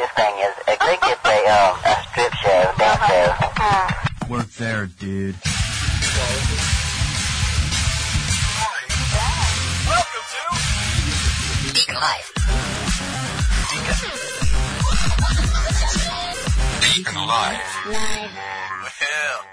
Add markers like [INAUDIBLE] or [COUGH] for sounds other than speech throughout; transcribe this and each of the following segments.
this thing is. I think it's a, um, a strip show, dance show. Work there, dude. Welcome to Deacon Live. Deacon Live. Live. Well,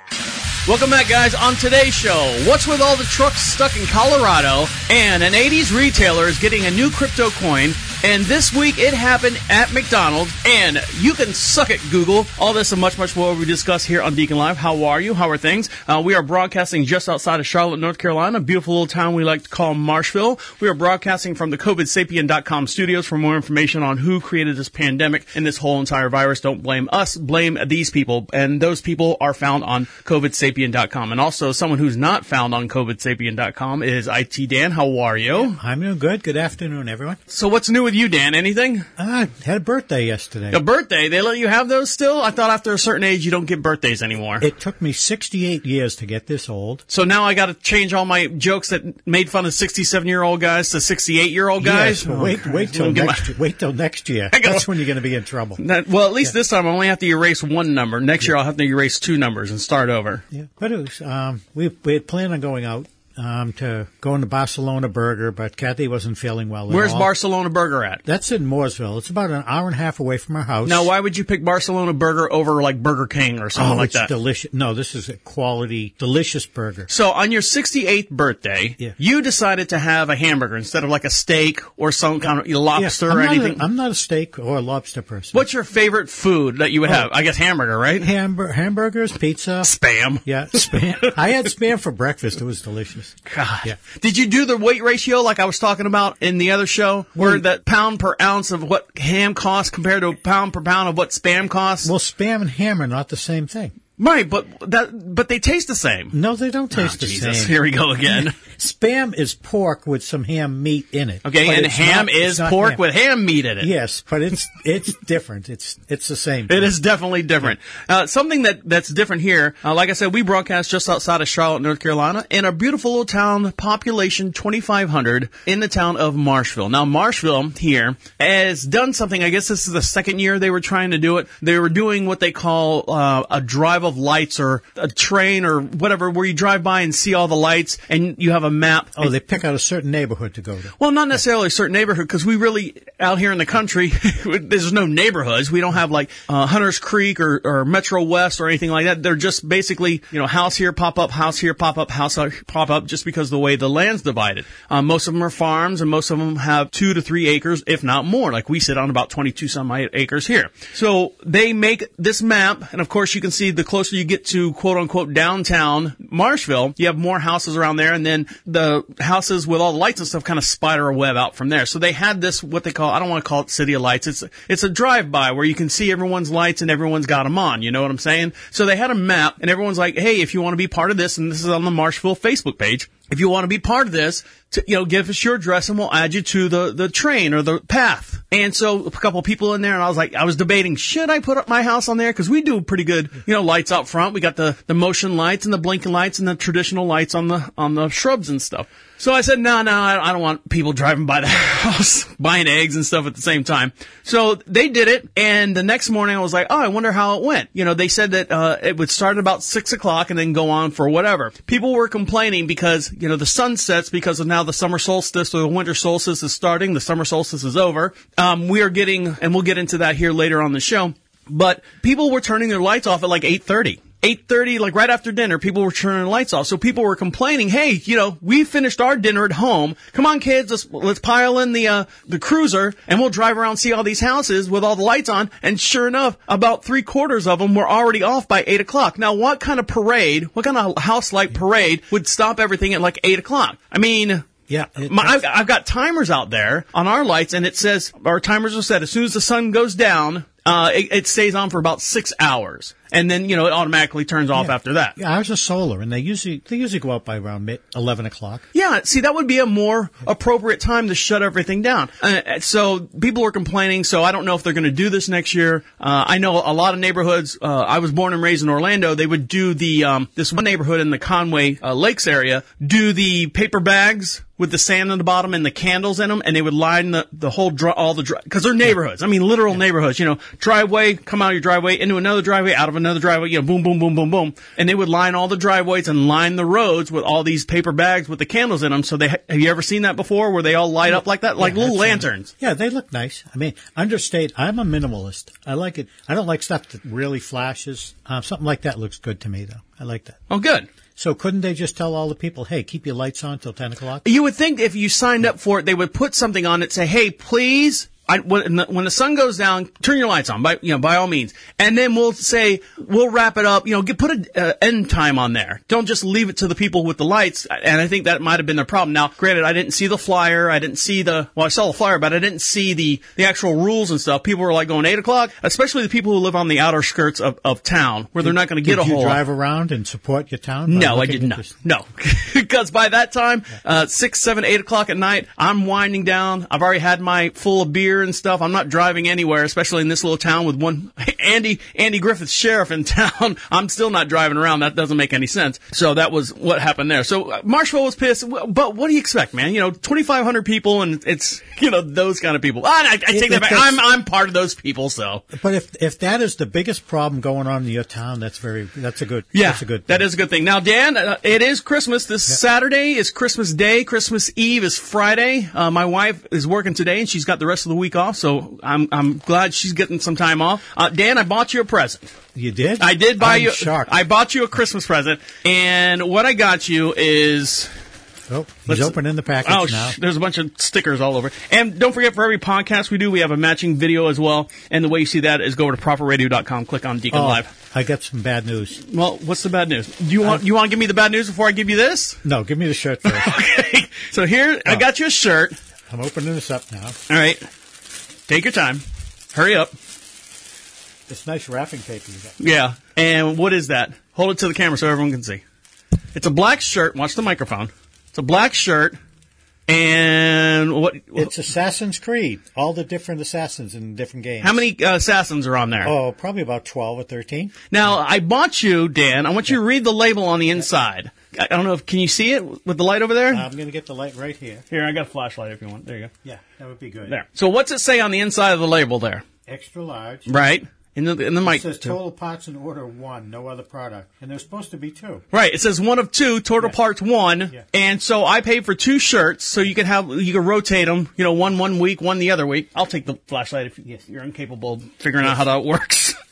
Welcome back, guys. On today's show, what's with all the trucks stuck in Colorado? And an 80s retailer is getting a new crypto coin. And this week it happened at McDonald's. And you can suck it, Google. All this and much, much more we discuss here on Deacon Live. How are you? How are things? Uh, we are broadcasting just outside of Charlotte, North Carolina, a beautiful little town we like to call Marshville. We are broadcasting from the COVIDSapien.com studios. For more information on who created this pandemic and this whole entire virus, don't blame us, blame these people. And those people are found on COVIDSapien.com. And also, someone who's not found on COVIDSapien.com is IT Dan. How are you? I'm doing good. Good afternoon, everyone. So, what's new with you, Dan? Anything? I had a birthday yesterday. A birthday? They let you have those still? I thought after a certain age you don't get birthdays anymore. It took me 68 years to get this old. so now I got to change all my jokes that made fun of 67 year old guys to 68 year old guys. Yes, wait, wait till next. year. Wait till next year. That's when you're going to be in trouble. That- well, at least this time I only have to erase one number. Next year I'll have to erase two numbers and start over. Yeah, but it was. Um, we we had planned on going out um, to go into Barcelona Burger, but Kathy wasn't feeling well. Where's all. Barcelona Burger at? That's in Mooresville. It's about an hour and a half away from our house. Now, why would you pick Barcelona Burger over like Burger King or something Oh, like it's that? delicious. No, this is a quality, delicious burger. So on your 68th birthday, Yeah. you decided to have a hamburger instead of like a steak or some kind of lobster Yeah, or anything. I'm not a steak or a lobster person. What's your favorite food that you Oh. would have? I guess hamburger, right? Hamburg- hamburgers, pizza. Spam. Yeah, spam. [LAUGHS] I had spam for breakfast. It was delicious. God. Yeah. Did you do the weight ratio like I was talking about in the other show, where Well- that pound per ounce of what ham costs compared to pound per pound of what spam costs? Well, spam and ham are not the same thing. Right, but that but they taste the same. No, they don't taste Oh, the Jesus, same. here we go again. [LAUGHS] Spam is pork with some ham meat in it. Okay, and ham not- is pork ham. with ham meat in it. Yes, but it's it's different. It's it's the same. It is definitely different. Uh, something that that's different here. Uh, like I said, we broadcast just outside of Charlotte, North Carolina, in a beautiful little town, population 2,500, in the town of Marshville. Now, Marshville here has done something. I guess this is the second year they were trying to do it. They were doing what they call uh, a drive of lights or a train or whatever, where you drive by and see all the lights, and you have a map. Oh, they pick out a certain neighborhood to go to. Well, not necessarily a certain neighborhood because we really out here in the country, [LAUGHS] there's no neighborhoods. We don't have like uh, Hunters Creek or, or Metro West or anything like that. They're just basically you know house here pop up, house here pop up, house here pop up, just because of the way the land's divided. Um, most of them are farms, and most of them have two to three acres, if not more. Like we sit on about 22 some acres here. So they make this map, and of course you can see the closer you get to quote unquote downtown Marshville, you have more houses around there, and then the houses with all the lights and stuff kind of spider a web out from there. So they had this what they call I don't want to call it city of lights. It's it's a drive by where you can see everyone's lights and everyone's got them on. You know what I'm saying? So they had a map, and everyone's like, hey, if you want to be part of this, and this is on the Marshville Facebook page. If you want to be part of this, to, you know, give us your address and we'll add you to the, the train or the path. And so a couple people in there and I was like, I was debating, should I put up my house on there? Cause we do pretty good, you know, lights out front. We got the, the motion lights and the blinking lights and the traditional lights on the, on the shrubs and stuff. So I said, no, no, I I don't want people driving by the [LAUGHS] house, buying eggs and stuff at the same time. So they did it. And the next morning I was like, oh, I wonder how it went. You know, they said that, uh, it would start at about six o'clock and then go on for whatever. People were complaining because, you know, the sun sets because of now the summer solstice or the winter solstice is starting. The summer solstice is over. Um, we are getting, and we'll get into that here later on the show, but people were turning their lights off at like 830. 8:30 like right after dinner people were turning the lights off. So people were complaining hey you know we finished our dinner at home. Come on kids let's let's pile in the uh the cruiser and we'll drive around see all these houses with all the lights on. And sure enough about three quarters of them were already off by eight o'clock. Now what kind of parade what kind of house light parade would stop everything at like eight o'clock? I mean Yeah, it- my, I've, I've got timers out there on our lights, and it says our timers are set. As soon as the sun goes down. Uh, it, it stays on for about six hours. And then you know it automatically turns off Yeah. after that. Yeah, ours are solar, and they usually they usually go out by around mid eleven o'clock. Yeah, see, that would be a more appropriate time to shut everything down. Uh, so people are complaining. So I don't know if they're going to do this next year. Uh, I know a lot of neighborhoods. Uh, I was born and raised in Orlando. They would do the um, this one neighborhood in the Conway uh, Lakes area do the paper bags with the sand on the bottom and the candles in them, and they would line the the whole dri- all the because they're neighborhoods. I mean, literal neighborhoods. You know, driveway, come out of your driveway into another driveway, out of another driveway. You know, boom, boom, boom, boom, boom, and they would line all the driveways and line the roads with all these paper bags with the candles in them. So they have you ever seen that before, where they all light up like that, like Yeah, little uh, lanterns? Yeah, they look nice. I mean, understate. I'm a minimalist. I like it. I don't like stuff that really flashes. Um, something like that looks good to me, though. I like that. Oh, good. So couldn't they just tell all the people, "Hey, keep your lights on till ten o'clock"? You would think if you signed up for it, they would put something on it, say, "Hey, please." I, when, the, when the sun goes down, turn your lights on by you know by all means, and then we'll say we'll wrap it up. You know, get, put an uh, end time on there. Don't just leave it to the people with the lights. And I think that might have been their problem. Now, granted, I didn't see the flyer. I didn't see the well, I saw the flyer, but I didn't see the the actual rules and stuff. People were like going eight o'clock, especially the people who live on the outer skirts of, of town where they're not going to get Did a you whole. lot. drive around and support your town? No, I did not. this? No, [LAUGHS] because by that time, uh, six, seven, eight o'clock at night, I'm winding down. I've already had my full of beer and stuff. I'm not driving anywhere, especially in this little town with one [LAUGHS] Andy Andy Griffith sheriff in [LAUGHS] town. I'm still not driving around. That doesn't make any sense. So that was what happened there. So uh, Marshall was pissed, but what do you expect, man? You know, 2,500 people, and it's [LAUGHS] you know those kind of people. Ah, I, I take It- that back. I'm I'm part of those people. So But if if that is the biggest problem going on in your town, that's very that's a good Yeah, that's a good That thing. is a good thing. Now, Dan, uh, it is Christmas. This Saturday is Christmas Day. Christmas Eve is Friday. Uh, my wife is working today, and she's got the rest of the week off. So I'm I'm glad she's getting some time off. Uh, Dan, I bought you a present. you did. I did buy I'm you. Shocked. I bought you a Christmas present, and what I got you is. oh, he's opening the package Oh, now. sh- there's a bunch of stickers all over. And don't forget, for every podcast we do, we have a matching video as well. And the way you see that is go over to properradio.com, click on Deacon oh, Live. I got some bad news. Well, what's the bad news? Do you want you want to give me the bad news before I give you this? No, give me the shirt first. [LAUGHS] Okay. So here, I Oh. got you a shirt. I'm opening this up now. All right. Take your time. Hurry up. It's nice wrapping paper you got. Yeah. And what is that? Hold it to the camera so everyone can see. It's a black shirt. Watch the microphone. It's a black shirt. And what? It's Assassin's Creed. All the different assassins in different games. how many uh, assassins are on there? Oh, probably about twelve or thirteen. Now, I bought you, Dan. I want you to read the label on the inside. I don't know if can you see it with the light over there. I'm going to get the light right here. Here, I got a flashlight if you want. There you go. Yeah, that would be good. There. So what's it say on the inside of the label there? Extra large. Right. In the in the mic. It says total parts in order one, no other product, and there's supposed to be two. Right. It says one of two, total Yeah. parts one. Yeah. And so I paid for two shirts, so you can have you can rotate them. You know, one one week, one the other week. I'll take the flashlight if Yes. you're incapable of figuring out how that works. [LAUGHS]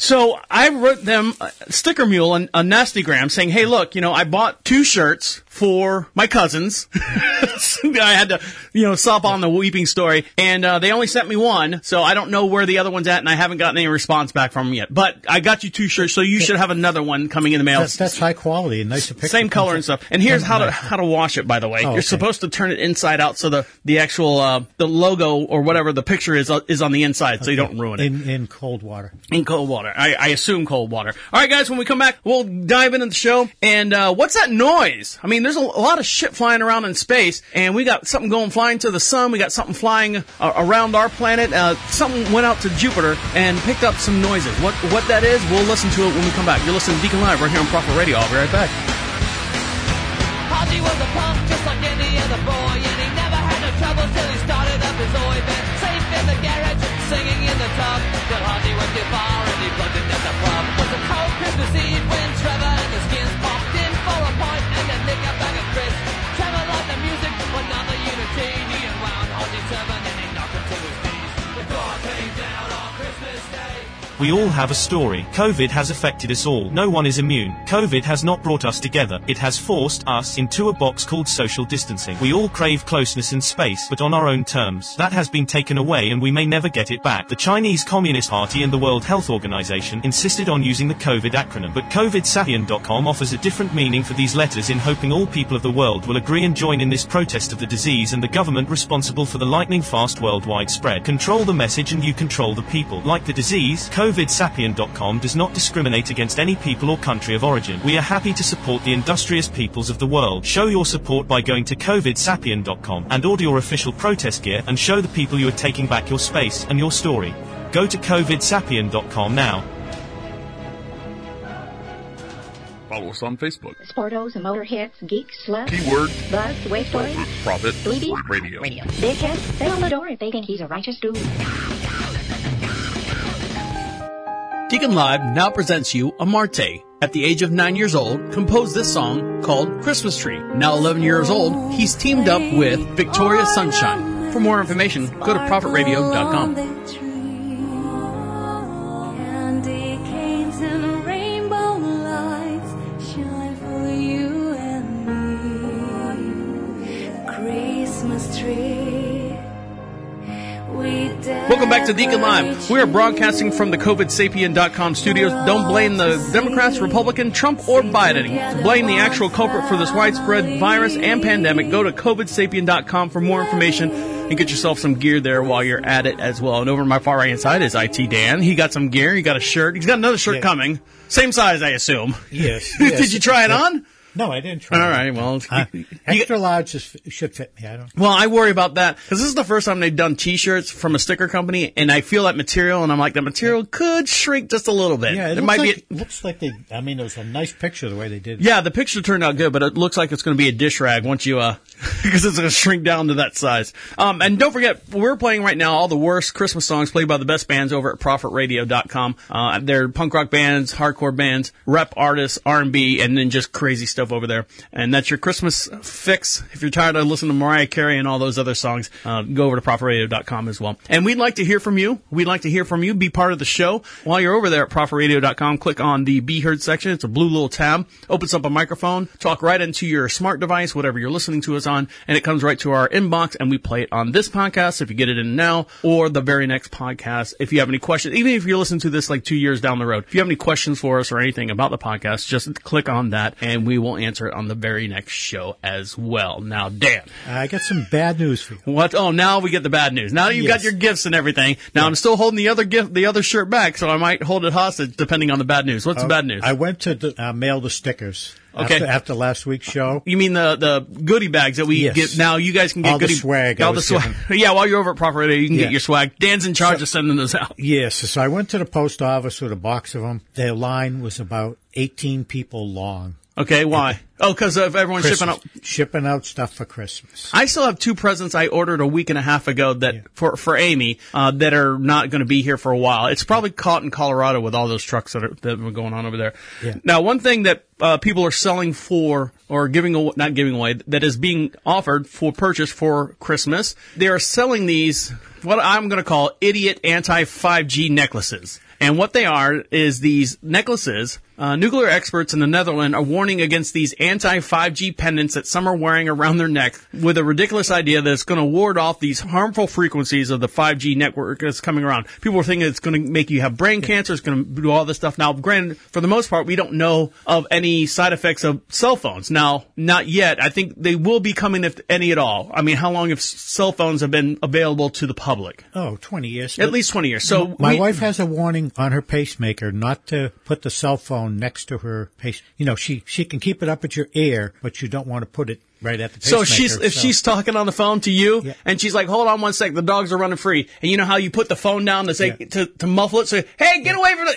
So I wrote them a Sticker Mule and a nastygram saying, "Hey, look, you know, I bought two shirts for my cousins. [LAUGHS] I had to, you know, sop on the weeping story, and uh, they only sent me one, so I don't know where the other one's at, and I haven't gotten any response back from them yet. But I got you two shirts, so you should have another one coming in the mail. That's, that's high quality and nice to pick. Same color and stuff. And here's how to how to wash it. By the way, Oh, you're okay. supposed to turn it inside out so the the actual uh, the logo or whatever the picture is uh, is on the inside, so you don't ruin it in in cold water. in cold water. I, I assume cold water. All right, guys. When we come back, we'll dive into the show. And uh, what's that noise? I mean, there's a, lot of shit flying around in space, and we got something going flying to the sun. We got something flying uh, around our planet. Uh, something went out to Jupiter and picked up some noises. What what that is? We'll listen to it when we come back. You're listening to Deacon Live right here on Proper Radio. I'll be right back. We all have a story. COVID has affected us all. No one is immune. COVID has not brought us together. It has forced us into a box called social distancing. We all crave closeness and space, but on our own terms. That has been taken away and we may never get it back. The Chinese Communist Party and the World Health Organization insisted on using the COVID acronym, but COVIDSapient.com offers a different meaning for these letters in hoping all people of the world will agree and join in this protest of the disease and the government responsible for the lightning fast worldwide spread. Control the message and you control the people. Like the disease, COVID COVIDSapient.com does not discriminate against any people or country of origin. We are happy to support the industrious peoples of the world. Show your support by going to COVIDSapient.com and order your official protest gear and show the people you are taking back your space and your story. Go to COVIDSapient.com now. Follow us on Facebook. Sportos, motor hits, geeks, sluts, Keyword buzz, wave stories, Profit dweebies, Radio. radio. Dickheads, they on the door if they think he's a righteous dude. Deacon Live now presents you Amarte. At the age of nine years old, composed this song called Christmas Tree. Now 11 years old, he's teamed up with Victoria Sunshine. For more information, go to profitradio.com. Welcome back to Deacon Live. We are broadcasting from the COVIDSapien.com studios. Don't blame the Democrats, Republican, Trump, or Biden. Blame the actual culprit for this widespread virus and pandemic, go to COVIDSapien.com for more information and get yourself some gear there while you're at it as well. And over on my far right hand side is IT Dan. He got some gear. He got a shirt. He's got another shirt Yeah. coming. Same size, I assume. Yes. [LAUGHS] Did you try it on? No, I didn't try. All right. Well, Uh, [LAUGHS] extra large is, should fit me. I don't. Well, I worry about that because this is the first time they've done T-shirts from a sticker company, and I feel that material, and I'm like, that material could shrink just a little bit. Yeah, it, it might like, be. looks like they. I mean, it was a nice picture the way they did. it. Yeah, the picture turned out good, but it looks like it's going to be a dish rag once you, uh, [LAUGHS] because it's going to shrink down to that size. Um, and don't forget, we're playing right now all the worst Christmas songs played by the best bands over at ProfitRadio.com. Uh, they're punk rock bands, hardcore bands, rep artists, R&B, and then just crazy stuff over there. And that's your Christmas fix. If you're tired of listening to Mariah Carey and all those other songs, uh, go over to ProfitRadio.com as well. And we'd like to hear from you. We'd like to hear from you. Be part of the show. While you're over there at ProfitRadio.com, click on the Be Heard section. It's a blue little tab. Opens up a microphone. Talk right into your smart device, whatever you're listening to us on, and it comes right to our inbox, and we play it on this podcast if you get it in now, or the very next podcast if you have any questions. Even if you're listening to this like two years down the road, if you have any questions for us or anything about the podcast, just click on that, and we will answer it on the very next show as well. Now, Dan. I got some bad news for you. What? Oh, now we get the bad news. Now you've got your gifts and everything. Now I'm still holding the other gift, the other shirt back, so I might hold it hostage depending on the bad news. What's the bad news? I went to the, uh, mail the stickers. Okay. After, after last week's show. you mean the the goodie bags that we Yes. get now? You guys can get All the goodie swag I All the swag. [LAUGHS] yeah, while you're over at Proper Radio, you can Yeah. get your swag. Dan's in charge of sending those out. Yes. So I went to the post office with a box of them. Their line was about 18 people long. Okay, why? Oh, because of everyone shipping out. shipping out stuff for Christmas. I still have two presents I ordered a week and a half ago that for for Amy uh, that are not going to be here for a while. It's probably caught in Colorado with all those trucks that are that are going on over there. Yeah. Now, one thing that uh, people are selling for or giving away, not giving away, that is being offered for purchase for Christmas, they are selling these what I'm going to call idiot anti 5G necklaces. And what they are is these necklaces. Uh, nuclear experts in the Netherlands are warning against these anti-5G pendants that some are wearing around their neck with a ridiculous idea that it's going to ward off these harmful frequencies of the 5G network that's coming around. People are thinking it's going to make you have brain cancer. It's going to do all this stuff. Now, granted, for the most part, we don't know of any side effects of cell phones. Now, not yet. I think they will be coming, if any at all. I mean, how long have cell phones have been available to the public? Oh, 20 years. At least 20 years. So my we- wife has a warning on her pacemaker not to put the cell phone next to her pace. You know, she she can keep it up at your ear, but you don't want to put it right at the So she's if she's talking on the phone to you Yeah. and she's like, "Hold on one sec, the dogs are running free," and you know how you put the phone down to say Yeah. to, to muffle it, say, "Hey, get away from the."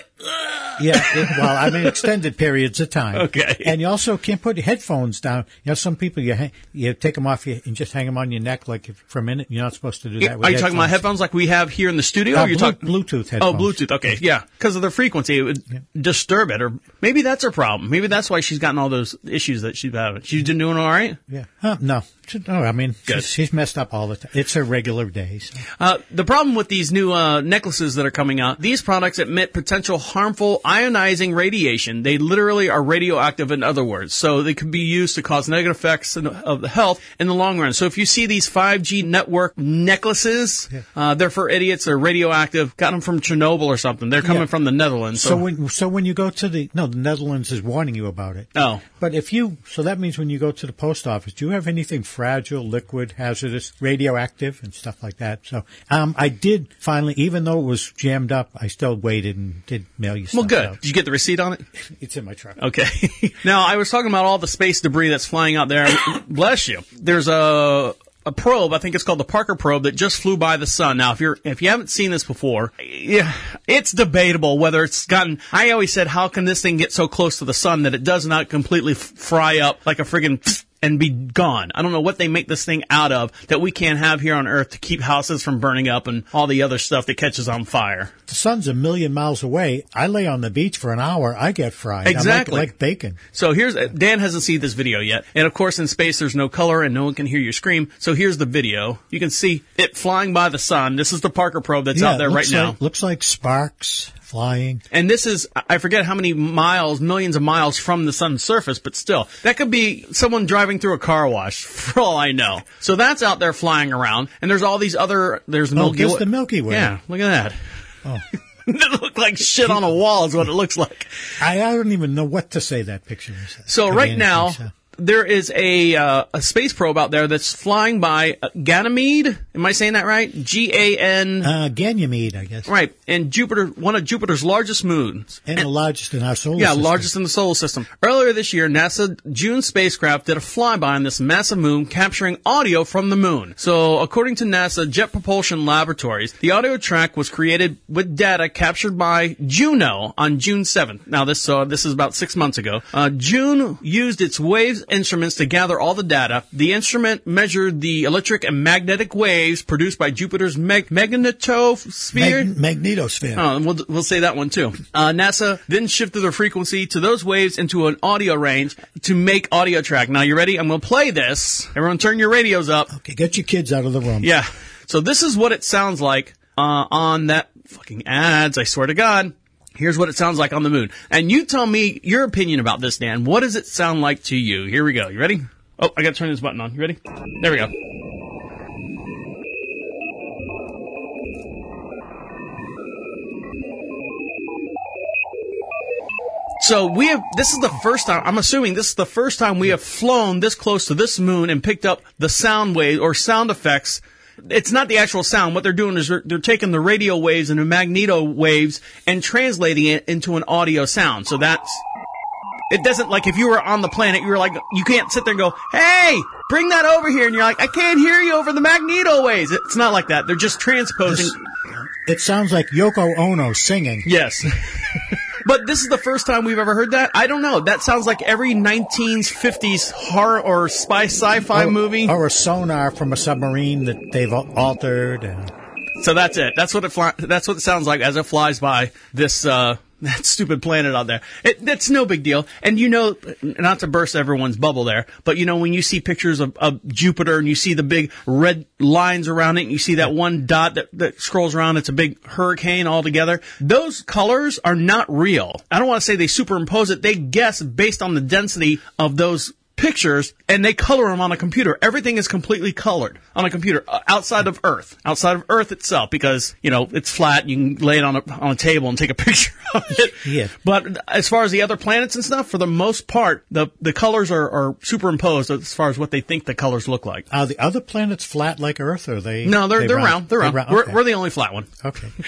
Yeah, it, well, I mean, extended periods of time. Okay. and you also can't put your headphones down. You know, some people you hang, you take them off you, and just hang them on your neck like if, for a minute. You're not supposed to do that. Are with you talking about headphones like we have here in the studio? Uh, or you're Blu- talking Bluetooth Oh. Bluetooth. Okay, yeah, because of the frequency, it would disturb it, or maybe that's her problem. Maybe that's why she's gotten all those issues that she's having. She's been doing all right. Yeah. Huh, no. No, I mean, she's, she's messed up all the time. It's her regular days. Uh, the problem with these new uh, necklaces that are coming out, these products emit potential harmful ionizing radiation. They literally are radioactive, in other words. So they could be used to cause negative effects in, of the health in the long run. So if you see these 5G network necklaces, uh, they're for idiots. They're radioactive. Got them from Chernobyl or something. They're coming Yeah. from the Netherlands. So, when so when you go to the no, the Netherlands is warning you about it. Oh. but if you so that means when you go to the post office, office. Do you have anything fragile, liquid, hazardous, radioactive, and stuff like that? So, um, I did finally, even though it was jammed up, I still waited and did mail you. Well, good. out. Did you get the receipt on it? [LAUGHS] It's in my truck. Okay. [LAUGHS] now I was talking about all the space debris that's flying out there. [COUGHS] Bless you. There's a a probe. I think it's called the Parker probe that just flew by the sun. Now, if you're if you haven't seen this before, yeah, it's debatable whether it's gotten. I always said, how can this thing get so close to the sun that it does not completely f- fry up like a friggin' and be gone. I don't know what they make this thing out of that we can't have here on Earth to keep houses from burning up and all the other stuff that catches on fire. The sun's a million miles away. I lay on the beach for an hour. I get fried. I'm like- Exactly. like, bacon. So here's Dan hasn't seen this video yet, and of course in space there's no color and no one can hear you scream. So here's the video. You can see it flying by the sun. This is the Parker probe that's Yeah, out there right looks now. looks like sparks flying. And this is, I forget how many miles, millions of miles from the sun's surface, but still, that could be someone driving through a car wash, [LAUGHS] for all I know. So that's out there flying around, and there's all these other, there's Oh, Milky Way. the Milky Way. Yeah, look at that. Oh. [LAUGHS] it looked like shit on a wall is what it looks like. I, I don't even know what to say that picture is. So right now, so. There is a uh, a space probe out there that's flying by uh, Ganymede. Am I saying that right? G A N. Uh, Ganymede, I guess. Right, and Jupiter, one of Jupiter's largest moons. And, the largest in our solar Yeah, system. largest in the solar system. Earlier this year, NASA Juno spacecraft did a flyby on this massive moon, capturing audio from the moon. So, according to NASA Jet Propulsion Laboratories, the audio track was created with data captured by Juno on June 7th. Now, this uh, this is about six months ago. Uh, Juno used its waves instruments to gather all the data. The instrument measured the electric and magnetic waves produced by Jupiter's mag- magnetosphere. Mag- magnetosphere. Oh, we'll, we'll say that one too. Uh, NASA then shifted the frequency to those waves into an audio range to make audio track. Now you ready? I'm going to play this. Everyone turn your radios up. Okay, get your kids out of the room. Yeah. So this is what it sounds like uh, on that fucking ads. I swear to God. Here's what it sounds like on the moon. And you tell me your opinion about this, Dan. What does it sound like to you? Here we go. You ready? Oh, I got to turn this button on. You ready? There we go. So we have, this is the first time, I'm assuming this is the first time we have flown this close to this moon and picked up the sound wave or sound effects. It's not the actual sound. What they're doing is they're, they're taking the radio waves and the magneto waves and translating it into an audio sound. So that's, it doesn't like if you were on the planet, you were like, you can't sit there and go, hey, bring that over here. And you're like, I can't hear you over the magneto waves. It's not like that. They're just transposing. It sounds like Yoko Ono singing. Yes. [LAUGHS] but this is the first time we've ever heard that. I don't know. That sounds like every 1950s horror or spy sci-fi or, movie. Or a sonar from a submarine that they've altered. And So that's it. That's what it fly- that's what it sounds like as it flies by this uh that stupid planet out there. It, that's no big deal. And you know, not to burst everyone's bubble there, but you know when you see pictures of, of Jupiter and you see the big red lines around it, and you see that one dot that, that scrolls around, it's a big hurricane altogether. Those colors are not real. I don't want to say they superimpose it. They guess based on the density of those pictures and they color them on a computer. Everything is completely colored on a computer uh, outside of Earth, outside of Earth itself, because you know it's flat. You can lay it on a on a table and take a [LAUGHS] picture of it. Yeah. But as far as the other planets and stuff, for the most part, the the colors are, are superimposed as far as what they think the colors look like. are the other planets flat like Earth, or are they? No, they're they they're round. They're round. We're, okay. we're the only flat one. okay. [LAUGHS]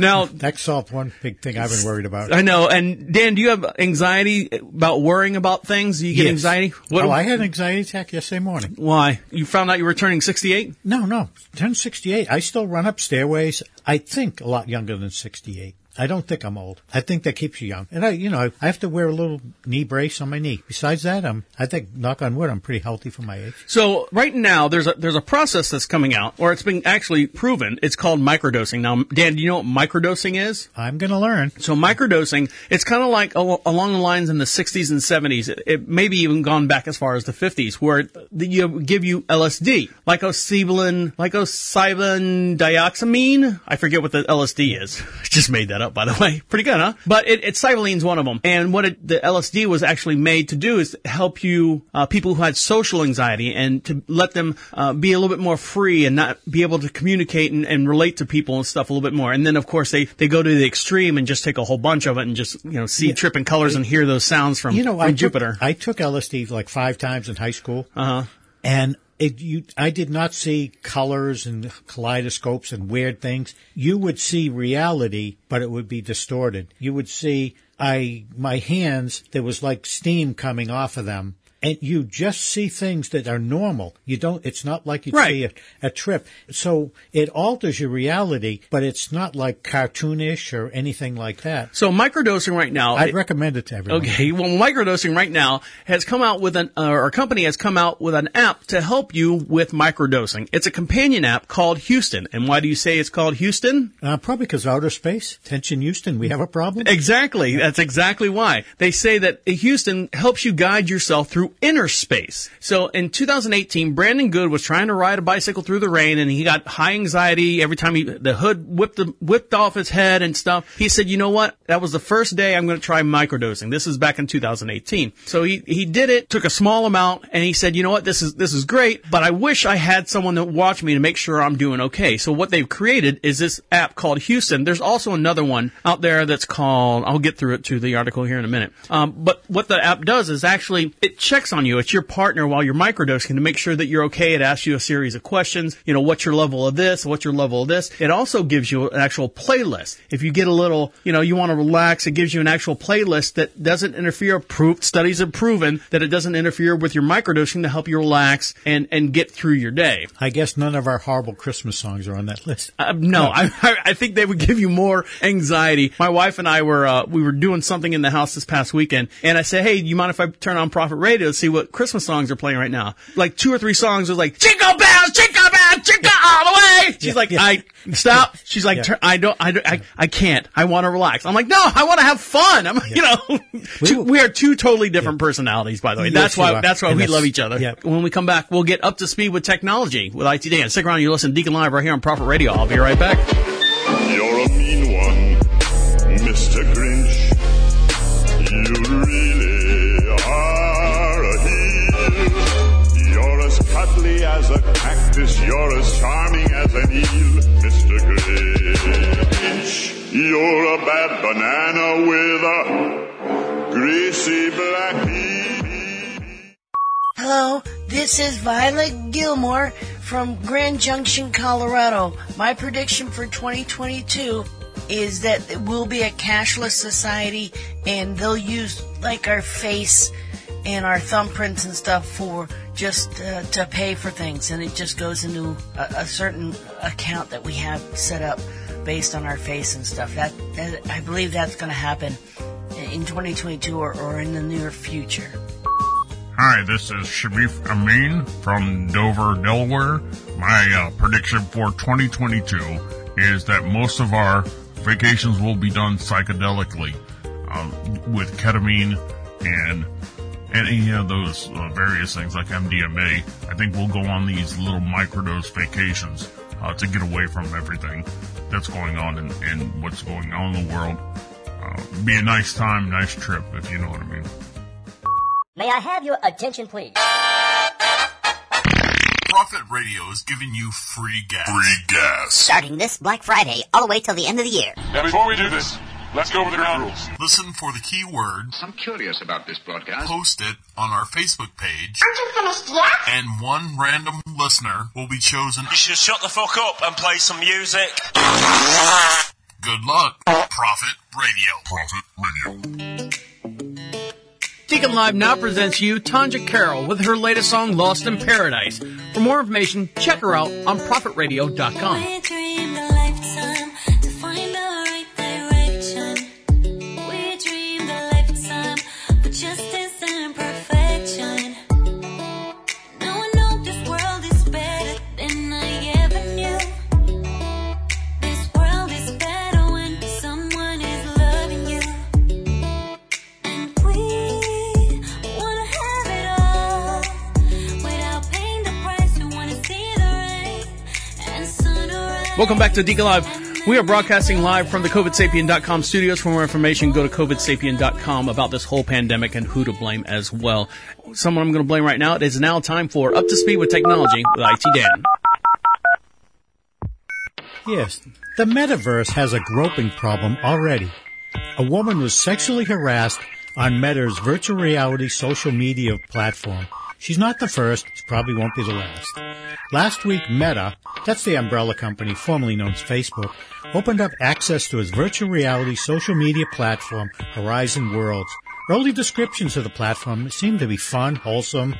Now That solved one big thing I've been worried about. I know. And Dan, do you have anxiety about worrying about things? Do you get Yes. anxiety? Oh, I had an anxiety attack yesterday morning. Why? You found out you were turning sixty eight? No, no, 1068. I still run up stairways. I think a lot younger than 68. I don't think I'm old. I think that keeps you young. And I, you know, I have to wear a little knee brace on my knee. Besides that, I'm, I think, knock on wood, I'm pretty healthy for my age. So right now there's a there's a process that's coming out, or it's been actually proven. It's called microdosing. Now, Dan, do you know what microdosing is? I'm going to learn. So microdosing, it's kind of like al- along the lines in the 60s and 70s. It, it maybe even gone back as far as the 50s, where it, you give you LSD, lycosibulin, lycosibulin dioxamine. I forget what the LSD is. I [LAUGHS] just made that up. Up, by the [LAUGHS] way. Pretty good, huh? But it, it Cybeline's one of them. And what it, the LSD was actually made to do is help you, uh, people who had social anxiety and to let them, uh, be a little bit more free and not be able to communicate and, and relate to people and stuff a little bit more. And then of course they, they go to the extreme and just take a whole bunch of it and just, you know, see tripping colors and hear those sounds from, You know, from I Jupiter. Took, I took LSD like five times in high school. Uh huh. and it, you, I did not see colors and kaleidoscopes and weird things. You would see reality, but it would be distorted. You would see, I, my hands, there was like steam coming off of them. And you just see things that are normal. You don't, it's not like you Right. see a, a trip. So it alters your reality, but it's not like cartoonish or anything like that. So microdosing right now. I'd recommend it to everyone. Okay, well, microdosing right now has come out with an, uh, a company has come out with an app to help you with microdosing. It's a companion app called Houston. And why do you say it's called Houston? Uh, probably because outer space, tension Houston, we have a problem. Exactly. That's exactly why. They say that Houston helps you guide yourself through inner space. So in 2018, Brandon Good was trying to ride a bicycle through the rain and he got high anxiety every time he, the hood whipped, the, whipped off his head and stuff. He said, you know what? That was the first day I'm going to try microdosing. This is back in 2018. So he, he did it, took a small amount and he said, you know what? This is, this is great, but I wish I had someone that watched me to make sure I'm doing okay. So what they've created is this app called Houston. There's also another one out there that's called, I'll get through it to the article here in a minute. Um, but what the app does is actually, it checks on you. It's your partner while you're microdosing to make sure that you're okay. It asks you a series of questions. You know, what's your level of this? What's your level of this? It also gives you an actual playlist. If you get a little, you know, you want to relax, it gives you an actual playlist that doesn't interfere. Proved studies have proven that it doesn't interfere with your microdosing to help you relax and, and get through your day. I guess none of our horrible Christmas songs are on that list. Uh, no, [LAUGHS] I, I I think they would give you more anxiety. My wife and I were uh, we were doing something in the house this past weekend, and I said, "Hey, you mind if I turn on profit Radio see what Christmas songs are playing right now?" Like two or three songs was like "Jingle Bells, Jingle Bells, Jingle All the Way." She's Yeah, like, yeah. "I stop." [LAUGHS] She's like, Yeah. "I don't, I don't, I, I can't. I want to relax." I'm like, "No, I want to have fun." I'm, [LAUGHS] you know, two, we are two totally different personalities, by the way. That's why that's why And we that's- love each other. yeah. When we come back, we'll get up to speed with technology with IT Dan. Stick around. You listen to Deacon Live right here on Prophet Radio. I'll be right back. You're a bad banana with a greasy black pea. Hello, this is Violet Gilmore from Grand Junction, Colorado. My prediction for 2022 is that it will be a cashless society and they'll use like our face and our thumbprints and stuff for just uh, to pay for things and it just goes into a, a certain account that we have set up based on our face and stuff. That, that I believe that's going to happen in 2022 or, or in the near future. Hi, this is Sharif Amin from Dover, Delaware. My uh, prediction for 2022 is that most of our vacations will be done psychedelically uh, with ketamine and any of those uh, various things like MDMA. I think we'll go on these little microdose vacations uh, to get away from everything that's going on and, and what's going on in the world. Uh, be a nice time, nice trip, if you know what I mean. May I have your attention, please? Profit Radio is giving you free gas. Free gas. Starting this Black Friday, all the way till the end of the year. Now, before we do this, let's go over the ground rules. Listen for the key words. I'm curious about this broadcast. Post it on our Facebook page, Aren't you finished yet? and one random listener will be chosen. You should shut the fuck up and play some music. Good luck, Profit Radio. Profit Radio. Deacon Live now presents you Tanja Carroll with her latest song, Lost in Paradise. For more information, check her out on ProfitRadio.com. Welcome back to Deacon Live. We are broadcasting live from the COVIDSapien.com studios. For more information, go to COVIDSapien.com about this whole pandemic and who to blame as well. Someone I'm going to blame right now. It is now time for Up to Speed with Technology with IT Dan. Yes, the metaverse has a groping problem already. A woman was sexually harassed on Meta's virtual reality social media platform. She's not the first, she probably won't be the last. Last week, Meta, that's the umbrella company formerly known as Facebook, opened up access to its virtual reality social media platform, Horizon Worlds. Early descriptions of the platform seem to be fun, wholesome,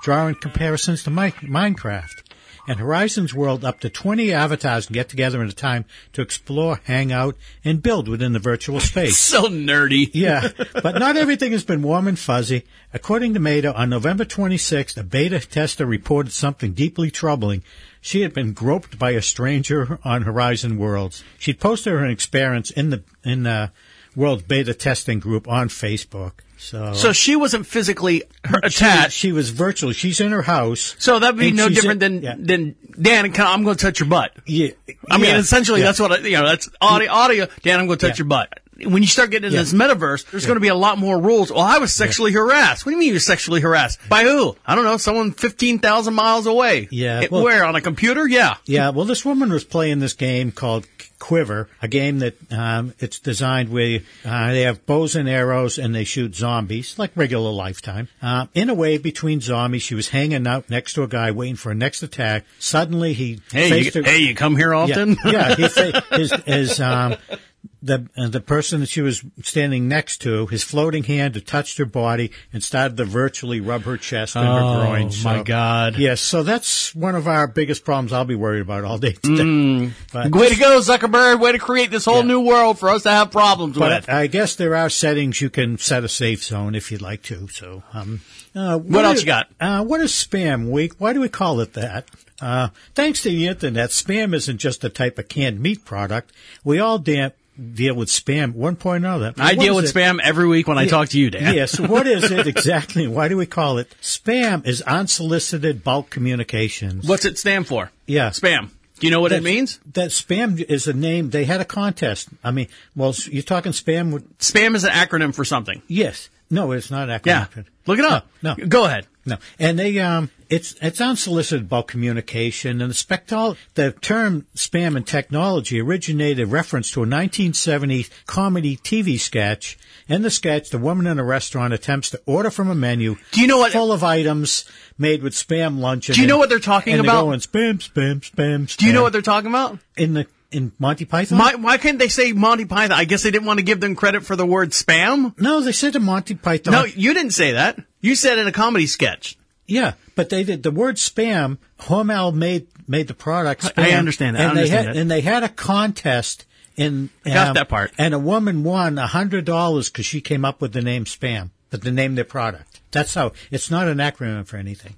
drawing comparisons to Mi- Minecraft. And Horizon's World, up to 20 avatars can get together in a time to explore, hang out, and build within the virtual space. [LAUGHS] So nerdy. yeah, but not everything has been warm and fuzzy. According to Meta, on November 26th, a beta tester reported something deeply troubling. She had been groped by a stranger on Horizon Worlds. She'd posted her experience in the in the World Beta Testing group on Facebook. So, So she wasn't physically her- she, attached. she was virtual. She's in her house. So that'd be no different in- than than Dan. I'm going to touch your butt. Yeah, I mean, yeah, essentially, yeah. that's what I, you know. That's audio. Audio. Dan, I'm going to touch Yeah. your butt. When you start getting into Yeah. this metaverse, there's going to be a lot more rules. Well, I was sexually harassed. What do you mean you were sexually harassed? By who? I don't know. Someone 15,000 miles away. Yeah, It- well- where? On a computer? Yeah. Yeah, well, this woman was playing this game called Quiver, a game that um, it's designed where uh, they have bows and arrows and they shoot zombies like regular Lifetime. Uh, in a wave between zombies, she was hanging out next to a guy waiting for a next attack. Suddenly, he Hey, you, her- hey, you come here often? Yeah, yeah he [LAUGHS] his, his um, the uh, the person that she was standing next to, his floating hand had touched her body and started to virtually rub her chest and her groin. Oh, groin. my God. Yes, so that's one of our biggest problems. I'll be worried about all day today. Mm. But- Way to go, Zuckerberg. Way to create this whole new world for us to have problems But with. I guess there are settings you can set a safe zone if you'd like to. So, um, uh, What else is- you got? Uh, what is spam week? Why do we call it that? Uh, thanks to the internet, spam isn't just a type of canned meat product. We all damn deal with spam one point or another. I deal with it? spam every week when I talk to you, Dan. Yes. [LAUGHS] what is it exactly? Why do we call it? Spam is unsolicited bulk communications. What's it stand for? Yeah. Spam. Do you know what it means? That spam is a name. They had a contest. I mean, well, you're talking spam with Spam is an acronym for something. Yes. No, it's not an acronym. Yeah. Look it up. No, no. Go ahead. No, and they um, it's it's unsolicited bulk communication, and the spectol the term spam in technology originated a reference to a 1970 comedy TV sketch. In the sketch, the woman in a restaurant attempts to order from a menu. Do you know what- Full of items made with spam lunch. Do you know what they're talking and about? They're going spam, spam, spam, spam. Do you know what they're talking about? in the in Monty Python? Why, why can't they say Monty Python? I guess they didn't want to give them credit for the word spam. no, they said in Monty Python. No, you didn't say that. You said in a comedy sketch. Yeah, but they did the word spam. Hormel made made the product. Spam, I understand that. I and they understand had that. and they had a contest in. um, I got that part. And a woman won a hundred dollars because she came up with the name spam, but the name their product. That's how. It's not an acronym for anything.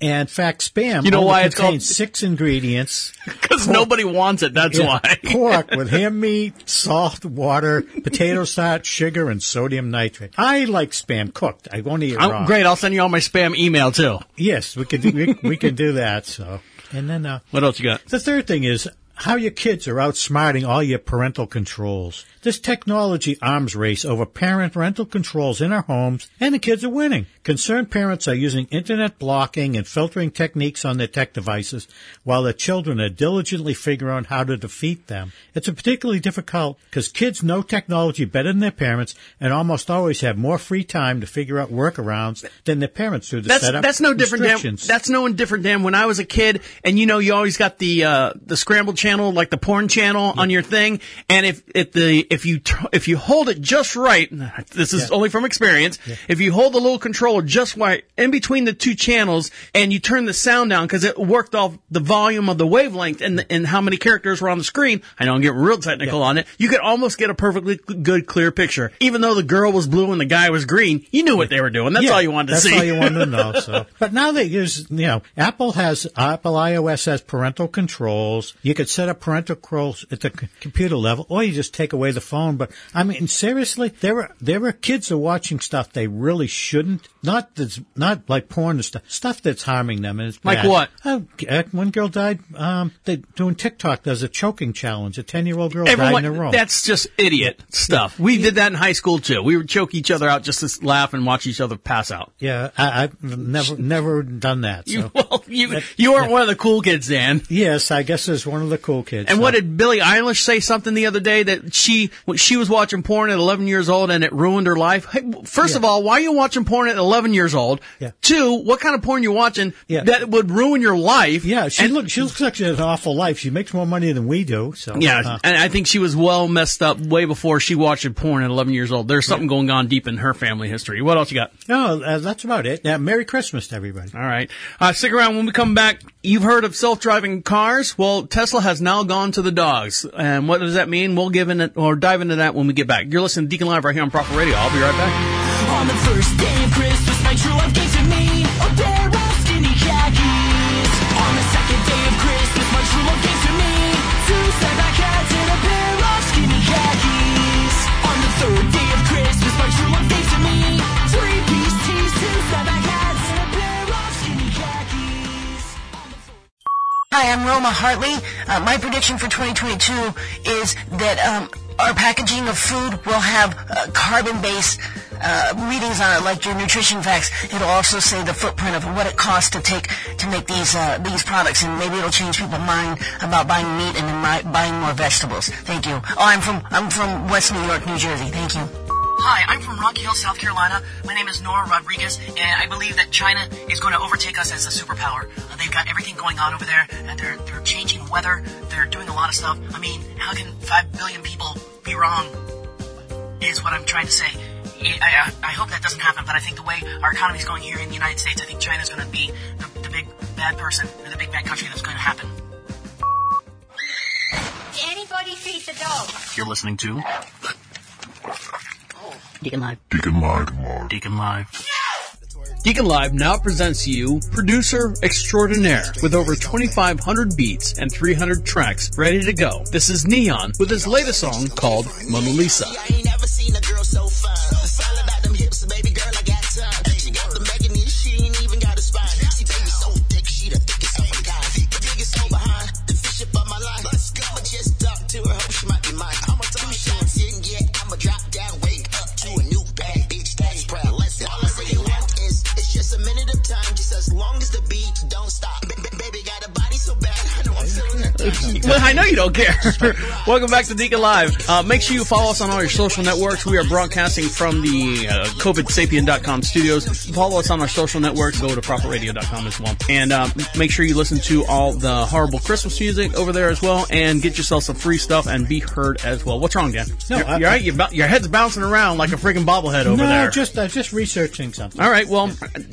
And fact, spam. You know why it's contains called- six ingredients. [LAUGHS] Because nobody wants it. That's Yeah, why. [LAUGHS] pork with ham meat, salt, water, potato starch, sugar, and sodium nitrate. I like spam cooked. I won't eat it raw. Great. I'll send you all my spam email too. Yes, we could we, we can do that. So, and then uh, What else you got? the third thing is how your kids are outsmarting all your parental controls. This technology arms race over parent rental controls in our homes, and the kids are winning. Concerned parents are using internet blocking and filtering techniques on their tech devices, while their children are diligently figuring out how to defeat them. It's a particularly difficult because kids know technology better than their parents, and almost always have more free time to figure out workarounds than their parents do to That's set up that's no different than that's no different than when I was a kid, and you know you always got the uh, the scrambled channel, like the porn channel, on your thing, and if if the if you if you hold it just right, this is Yeah. only from experience. If you hold the little controller just right in between the two channels, and you turn the sound down because it worked off the volume of the wavelength and the, and how many characters were on the screen. I know I'm getting real technical on it. You could almost get a perfectly good clear picture, even though the girl was blue and the guy was green. You knew what they were doing. That's Yeah, all you wanted to that's see. all you wanted to [LAUGHS] know. So, but now they use, you know, Apple has Apple iOS has parental controls. You could set up parental controls at the c- computer level, or you just take away the phone. But I mean, seriously, there are there are kids are watching stuff they really shouldn't. Not that's not like porn and stuff. Stuff that's harming them. And it's Like bad. what? Uh, uh, one girl died. Um, they doing TikTok. There's a choking challenge. A ten year old girl Everyone, died in a row. that's just idiot stuff. We did that in high school too. We would choke each other out just to laugh and watch each other pass out. yeah, I, I've never never done that. So. You, [LAUGHS] well, you you weren't one of the cool kids, Dan. Yes, I guess there's one of the cool kids. And so. what did Billie Eilish say something the other day that she she was watching porn at 11 years old and it ruined her life? Hey, first of all, why are you watching porn at 11 years old? Yeah. Two, what kind of porn you watching Yeah. that would ruin your life? Yeah, she And- looks she looks like she has an awful life. She makes more money than we do. So Yeah, uh, and I think she was well messed up way before she watched porn at 11 years old. There's something going on deep in her family history. What else you got? no, uh, that's about it. Yeah, Merry Christmas to everybody. All right. Uh, stick around when we come back. You've heard of self-driving cars? Well, Tesla has now gone to the dogs. And what does that mean? We'll give in it or dive into that when we get back. You're listening to Deacon Live right here on Proper Radio. I'll be right back. On the first day of Christmas, my true love gave to me a pair of skinny khakis. On the second day of Christmas, my true love gave to me two snapback hats and a pair of skinny khakis. On the third day of Christmas, my true love gave to me three piece tees, two snapback hats, and a pair of skinny khakis. Hi, I'm Roma Hartley. Uh, my prediction for 2022 is that um, our packaging of food will have uh, carbon-based uh, readings on it, like your nutrition facts. It'll also say the footprint of what it costs to take to make these uh, these products, and maybe it'll change people's mind about buying meat and then mi- buying more vegetables. Thank you. Oh, I'm from I'm from West New York, New Jersey. Thank you. Hi, I'm from Rocky Hill, South Carolina. My name is Nora Rodriguez, and I believe that China is going to overtake us as a superpower. Uh, they've got everything going on over there, and they're they're changing weather. They're doing a lot of stuff. I mean, how can five billion people be wrong? Is what I'm trying to say. I, I, I hope that doesn't happen, but I think the way our economy is going here in the United States, I think China's going to be the, the big bad person, or the big bad country that's going to happen. Anybody feed the dog? You're listening to Deacon Live. Deacon Live. Deacon Live. Deacon Live now presents you producer extraordinaire with over 2,500 beats and 300 tracks ready to go. This is Neon with his latest song called Mona Lisa. As long as the beat don't stop. [LAUGHS] Well, I know you don't care. [LAUGHS] Welcome back to Deacon Live. Uh, make sure you follow us on all your social networks. We are broadcasting from the uh, COVIDSapien.com studios. Follow us on our social networks. Go to properradio.com as well. And uh, make sure you listen to all the horrible Christmas music over there as well and get yourself some free stuff and be heard as well. What's wrong, Dan? No, you're, I- you're right. Your, bou- your head's bouncing around like a freaking bobblehead over no, there. just uh, just researching something. All right. Well,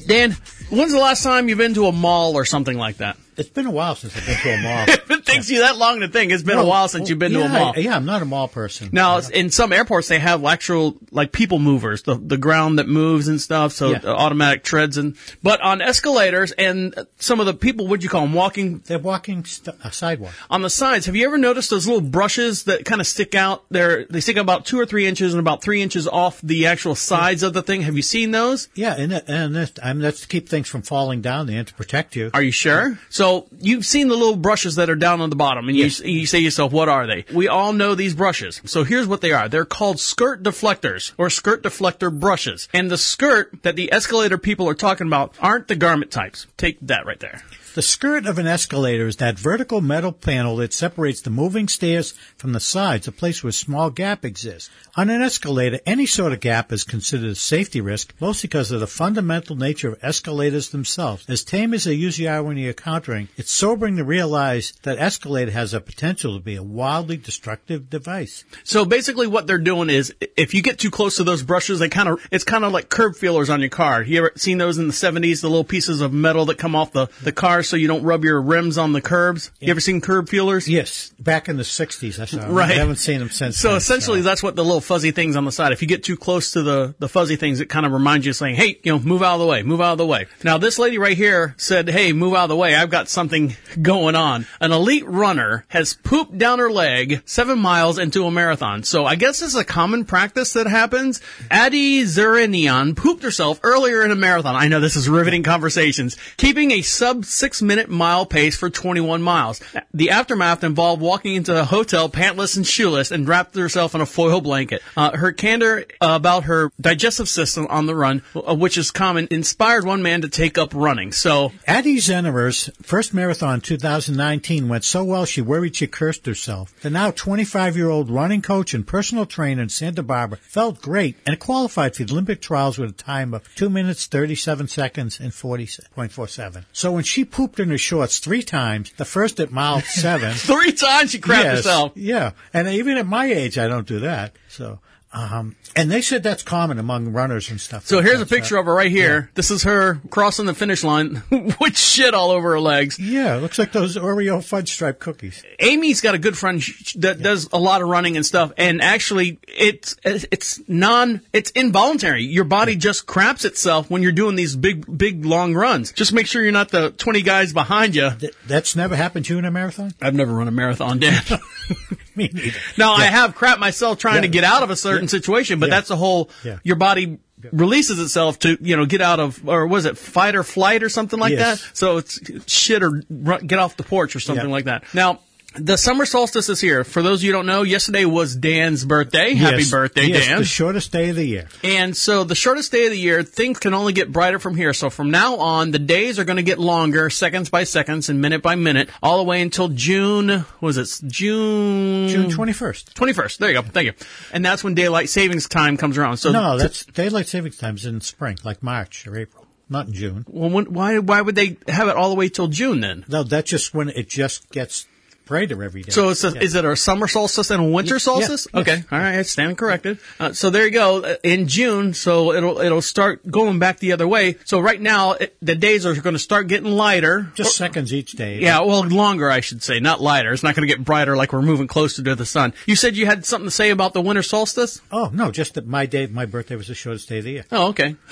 Dan, when's the last time you've been to a mall or something like that? It's been a while since I've been to a mall. [LAUGHS] it takes you that long to think, it's been a while since you've been to a mall. Yeah, I'm not a mall person. Now, in some airports, they have actual like people movers, the the ground that moves and stuff, so Yeah. uh, automatic treads and. But on escalators and some of the people, what do you call them, walking? They're walking st- a sidewalk. On the sides, have you ever noticed those little brushes that kind of stick out? They're they stick about two or three inches and about three inches off the actual sides of the thing. Have you seen those? Yeah, and and that's, I mean, that's to keep things from falling down there and to protect you. Are you sure? So you've seen the little brushes that are down on the bottom, and you you say to yourself, "What are they?" We all know these brushes. So here's what they are: they're called skirt deflectors or skirt deflector brushes. And the skirt that the escalator people are talking about aren't the garment types. Take that right there. The skirt of an escalator is that vertical metal panel that separates the moving stairs from the sides, a place where a small gap exists. On an escalator, any sort of gap is considered a safety risk, mostly because of the fundamental nature of escalators themselves. As tame as they usually are when you're encountering, it's sobering to realize that escalator has a potential to be a wildly destructive device. So basically, what they're doing is, if you get too close to those brushes, they kind of it's kind of like curb feelers on your car. You ever seen those in the '70s? The little pieces of metal that come off the the cars so you don't rub your rims on the curbs. You ever seen curb feelers? Yes, back in the '60s, I saw. Right. I haven't seen them since. So then, essentially, that's what the little fuzzy things on the side. If you get too close to the, the fuzzy things, it kind of reminds you of saying, hey, you know, move out of the way, move out of the way. Now, this lady right here said, hey, move out of the way. I've got something [LAUGHS] going on. An elite runner has pooped down her leg seven miles into a marathon. So I guess this is a common practice that happens. Adi Zerinian pooped herself earlier in a marathon. I know this is riveting conversations. Keeping a sub six minute mile pace for 21 miles. The aftermath involved walking into a hotel pantless and shoeless and wrapped herself in a foil blanket. Uh, her candor about her digestive system on the run, uh, which is common, inspired one man to take up running. So Addie Zennerer's first marathon 2019 went so well she worried she cursed herself. The now 25 year old running coach and personal trainer in Santa Barbara felt great and qualified for the Olympic trials with a time of 2 minutes 37 seconds and 40.47. So when she pooped in her shorts three times, the first at mile [LAUGHS] 7. three times she crapped Yes, herself. Yeah. And even at my age, I don't do that. So, um, and they said that's common among runners and stuff. So like here's that. a picture of her right here. This is her crossing the finish line [LAUGHS] with shit all over her legs. Yeah, it looks like those Oreo fudge stripe cookies. Amy's got a good friend that does a lot of running and stuff, and actually, it's it's non it's involuntary. Your body just craps itself when you're doing these big big long runs. Just make sure you're not the 20 guys behind you. That's never happened to you in a marathon? I've never run a marathon, Dan. [LAUGHS] [LAUGHS] Me neither. now I have crap myself trying Yeah. to get out of a certain situation, but Yeah. that's a whole Yeah. your body releases itself to you know get out of or was it fight or flight or something like Yes. that. So it's shit or run, get off the porch or something Yeah. like that. Now. The summer solstice is here. For those of you who don't know, yesterday was Dan's birthday. Happy Yes. birthday, yes, Dan. the shortest day of the year. And so the shortest day of the year, things can only get brighter from here. So from now on, the days are going to get longer, seconds by seconds and minute by minute, all the way until June, was it June? June 21st. 21st. There you go. Thank you. And that's when daylight savings time comes around. So no, that's daylight savings times in spring, like March or April, not in June. well, when, why, why would they have it all the way till June then? No, that's just when it just gets brighter every day. So it's a, Yeah. is it a summer solstice and a winter solstice? yeah, Okay, yes. all right, I stand corrected. Uh, so there you go. Uh, In June, so it'll it'll start going back the other way. So right now, it, the days are going to start getting lighter. just seconds each day. Yeah, well, longer, I should say, not lighter. It's not going to get brighter like we're moving closer to the sun. You said you had something to say about the winter solstice? Oh no, just that my day, my birthday was the shortest day of the year. Oh, okay. [LAUGHS]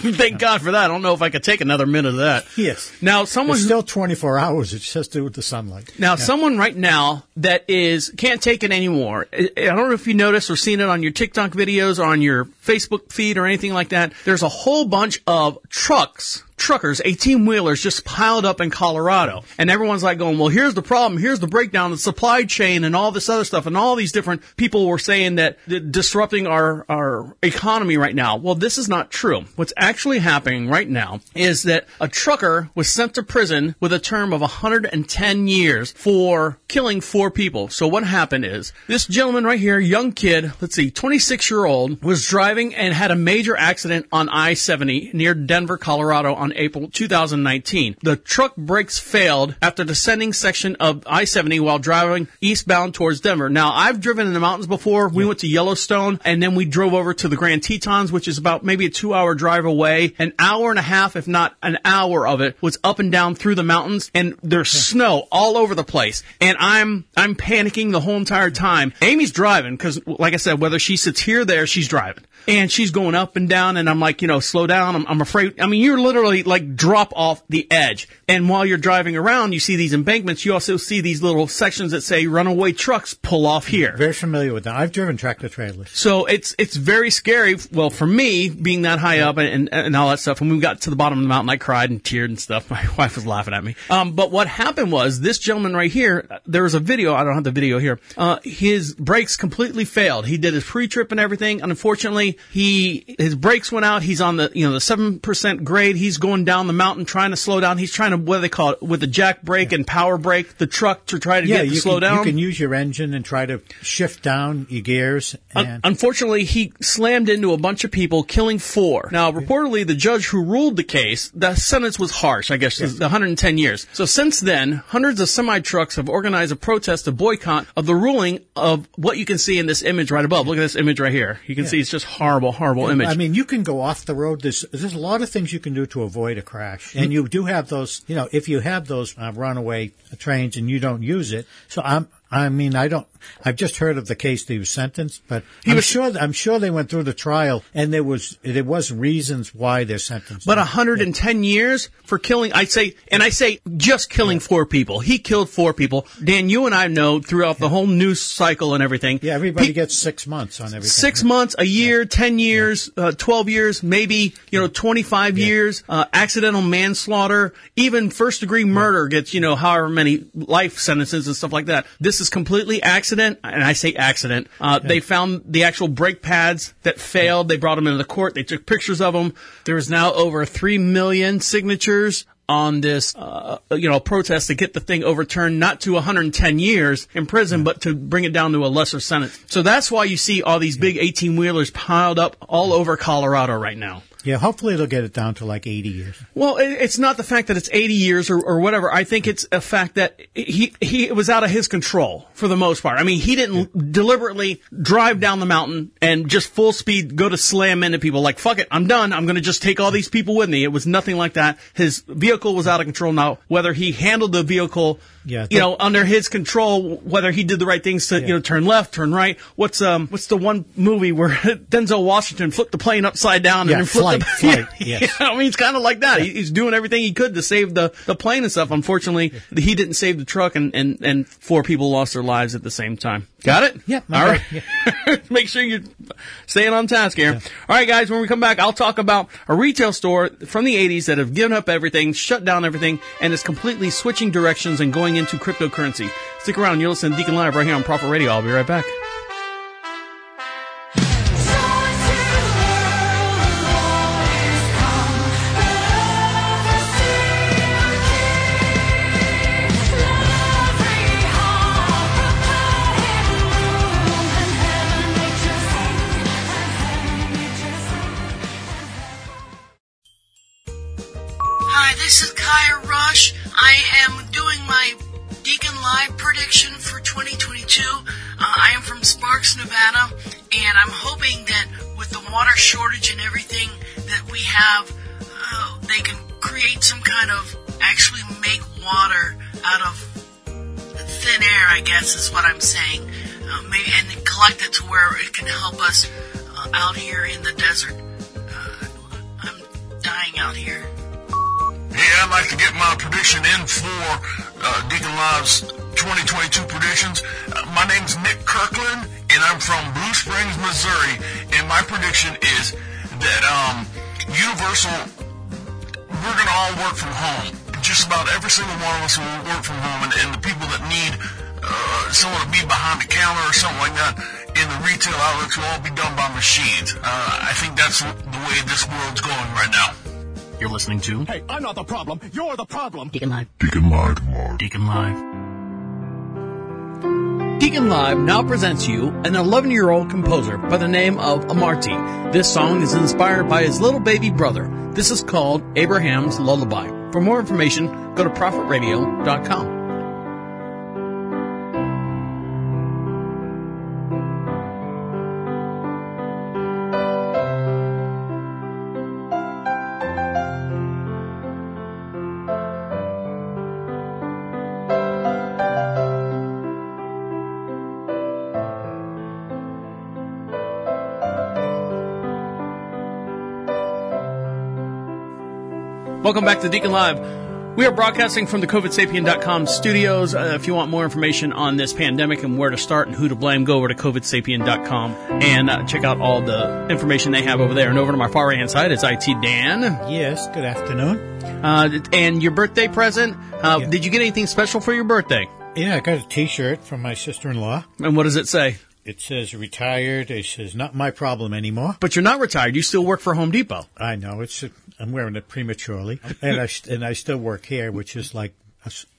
Thank God for that. I don't know if I could take another minute of that. Yes. Now, someone It's still 24 hours. It's just to do with the sunlight. Now, Yeah. someone right now that is can't take it anymore. I don't know if you noticed or seen it on your TikTok videos or on your Facebook feed or anything like that. There's a whole bunch of trucks. Truckers, 18 wheelers just piled up in Colorado. And everyone's like going, well, here's the problem. Here's the breakdown, of the supply chain and all this other stuff. And all these different people were saying that disrupting our, our economy right now. Well, this is not true. What's actually happening right now is that a trucker was sent to prison with a term of 110 years for killing four people. So what happened is this gentleman right here, young kid, let's see, 26 year old, was driving and had a major accident on I-70 near Denver, Colorado on April 2019. The truck brakes failed after descending section of I-70 while driving eastbound towards Denver. Now, I've driven in the mountains before. We went to Yellowstone and then we drove over to the Grand Tetons, which is about maybe a two hour drive away. An hour and a half, if not an hour of it, was up and down through the mountains and there's snow all over the place. And I'm, I'm panicking the whole entire time. Amy's driving because, like I said, whether she sits here or there, she's driving. And she's going up and down and I'm like, you know, slow down. I'm, I'm afraid. I mean, you're literally like drop off the edge. And while you're driving around, you see these embankments. You also see these little sections that say runaway trucks pull off here. Very familiar with that. I've driven tractor trailers. So it's it's very scary. Well, for me, being that high up and, and, and all that stuff. When we got to the bottom of the mountain, I cried and teared and stuff. [LAUGHS] My wife was laughing at me. Um, but what happened was this gentleman right here. There was a video. I don't have the video here. Uh, his brakes completely failed. He did his pre-trip and everything, unfortunately, he his brakes went out. He's on the you know the seven percent grade. He's going down the mountain trying to slow down. He's trying to what do they call it with the jake brake and power brake the truck to try to Yeah, get to slow can, down. You can use your engine and try to shift down your gears. Un- unfortunately, he slammed into a bunch of people, killing four. Now, reportedly, the judge who ruled the case, the sentence was harsh, I guess, the 110 years. So since then, hundreds of semi trucks have organized a protest to boycott of the ruling of what you can see in this image right above. Look at this image right here. You can Yeah. see it's just horrible, horrible image. I mean, you can go off the road. There's there's a lot of things you can do to avoid a crash. And you do have those, you know, if you have those uh, runaway trains and you don't use it. So I'm, I mean, I don't. I've just heard of the case that he was sentenced, but He I'm was- sure. I'm sure they went through the trial, and there was there was reasons why they're sentenced. But 110 years for killing, I say, and I say just killing four people. He killed four people. Dan, you and I know throughout the whole news cycle and everything. yeah, everybody gets six months on everything. Six months, a year, ten years, uh, twelve years, maybe you know twenty-five years. Uh, accidental manslaughter, even first-degree murder gets you know however many life sentences and stuff like that. This is completely accident, and I say accident. Uh, They found the actual brake pads that failed. They brought them into the court. They took pictures of them. There is now over three million signatures on this, uh, you know, protest to get the thing overturned, not to 110 years in prison, but to bring it down to a lesser sentence. So that's why you see all these big 18 wheelers piled up all over Colorado right now. Yeah, hopefully it'll get it down to like 80 years. Well, it's not the fact that it's 80 years or, or whatever. I think it's a fact that he he was out of his control for the most part. I mean, he didn't deliberately drive down the mountain and just full speed go to slam into people like fuck it, I'm done. I'm going to just take all these people with me. It was nothing like that. His vehicle was out of control. Now, whether he handled the vehicle Yeah, you know, under his control, whether he did the right things to, you know, turn left, turn right. What's um, what's the one movie where [LAUGHS] Denzel Washington flipped the plane upside down Yeah, and then flipped flight, flight, [LAUGHS] Yeah, yes. I mean, it's kind of like that. He- He's doing everything he could to save the, the plane and stuff. Unfortunately, he didn't save the truck, and, and, and four people lost their lives at the same time. Got it? Yeah, All right. right. [LAUGHS] Make sure you're staying on task here. All right, guys. When we come back, I'll talk about a retail store from the '80s that have given up everything, shut down everything, and is completely switching directions and going into cryptocurrency. Stick around. You're listening to Deacon Live right here on Profit Radio. I'll be right back. This is Kaya Rush. I am doing my Deacon Live prediction for 2022. Uh, I am from Sparks, Nevada, and I'm hoping that with the water shortage and everything that we have, uh, they can create some kind of actually make water out of thin air. I guess is what I'm saying. Uh, maybe and collect it to where it can help us uh, out here in the desert. Uh, I'm dying out here. Yeah, I'd like to get my prediction in for uh, Deacon Live's 2022 predictions. Uh, my name's Nick Kirkland, and I'm from Blue Springs, Missouri. And my prediction is that um, Universal, we're going to all work from home. Just about every single one of us will work from home, and, and the people that need uh, someone to be behind the counter or something like that in the retail outlets will all be done by machines. Uh, I think that's the way this world's going right now. You're listening to Hey, I'm not the problem. You're the problem. Deacon Live. Deacon Live. Deacon Live. Deacon Live now presents you an 11 year old composer by the name of Amarty. This song is inspired by his little baby brother. This is called Abraham's Lullaby. For more information, go to profitradio.com. Welcome back to Deacon Live. We are broadcasting from the COVIDSapien.com studios. Uh, if you want more information on this pandemic and where to start and who to blame, go over to COVIDSapien.com and uh, check out all the information they have over there. And over to my far right hand side is IT Dan. Yes, good afternoon. Uh, and your birthday present, uh, did you get anything special for your birthday? Yeah, I got a T-shirt from my sister-in-law. And what does it say? It says retired. It says not my problem anymore. But you're not retired. You still work for Home Depot. I know. It's I'm wearing it prematurely, and I and I still work here, which is like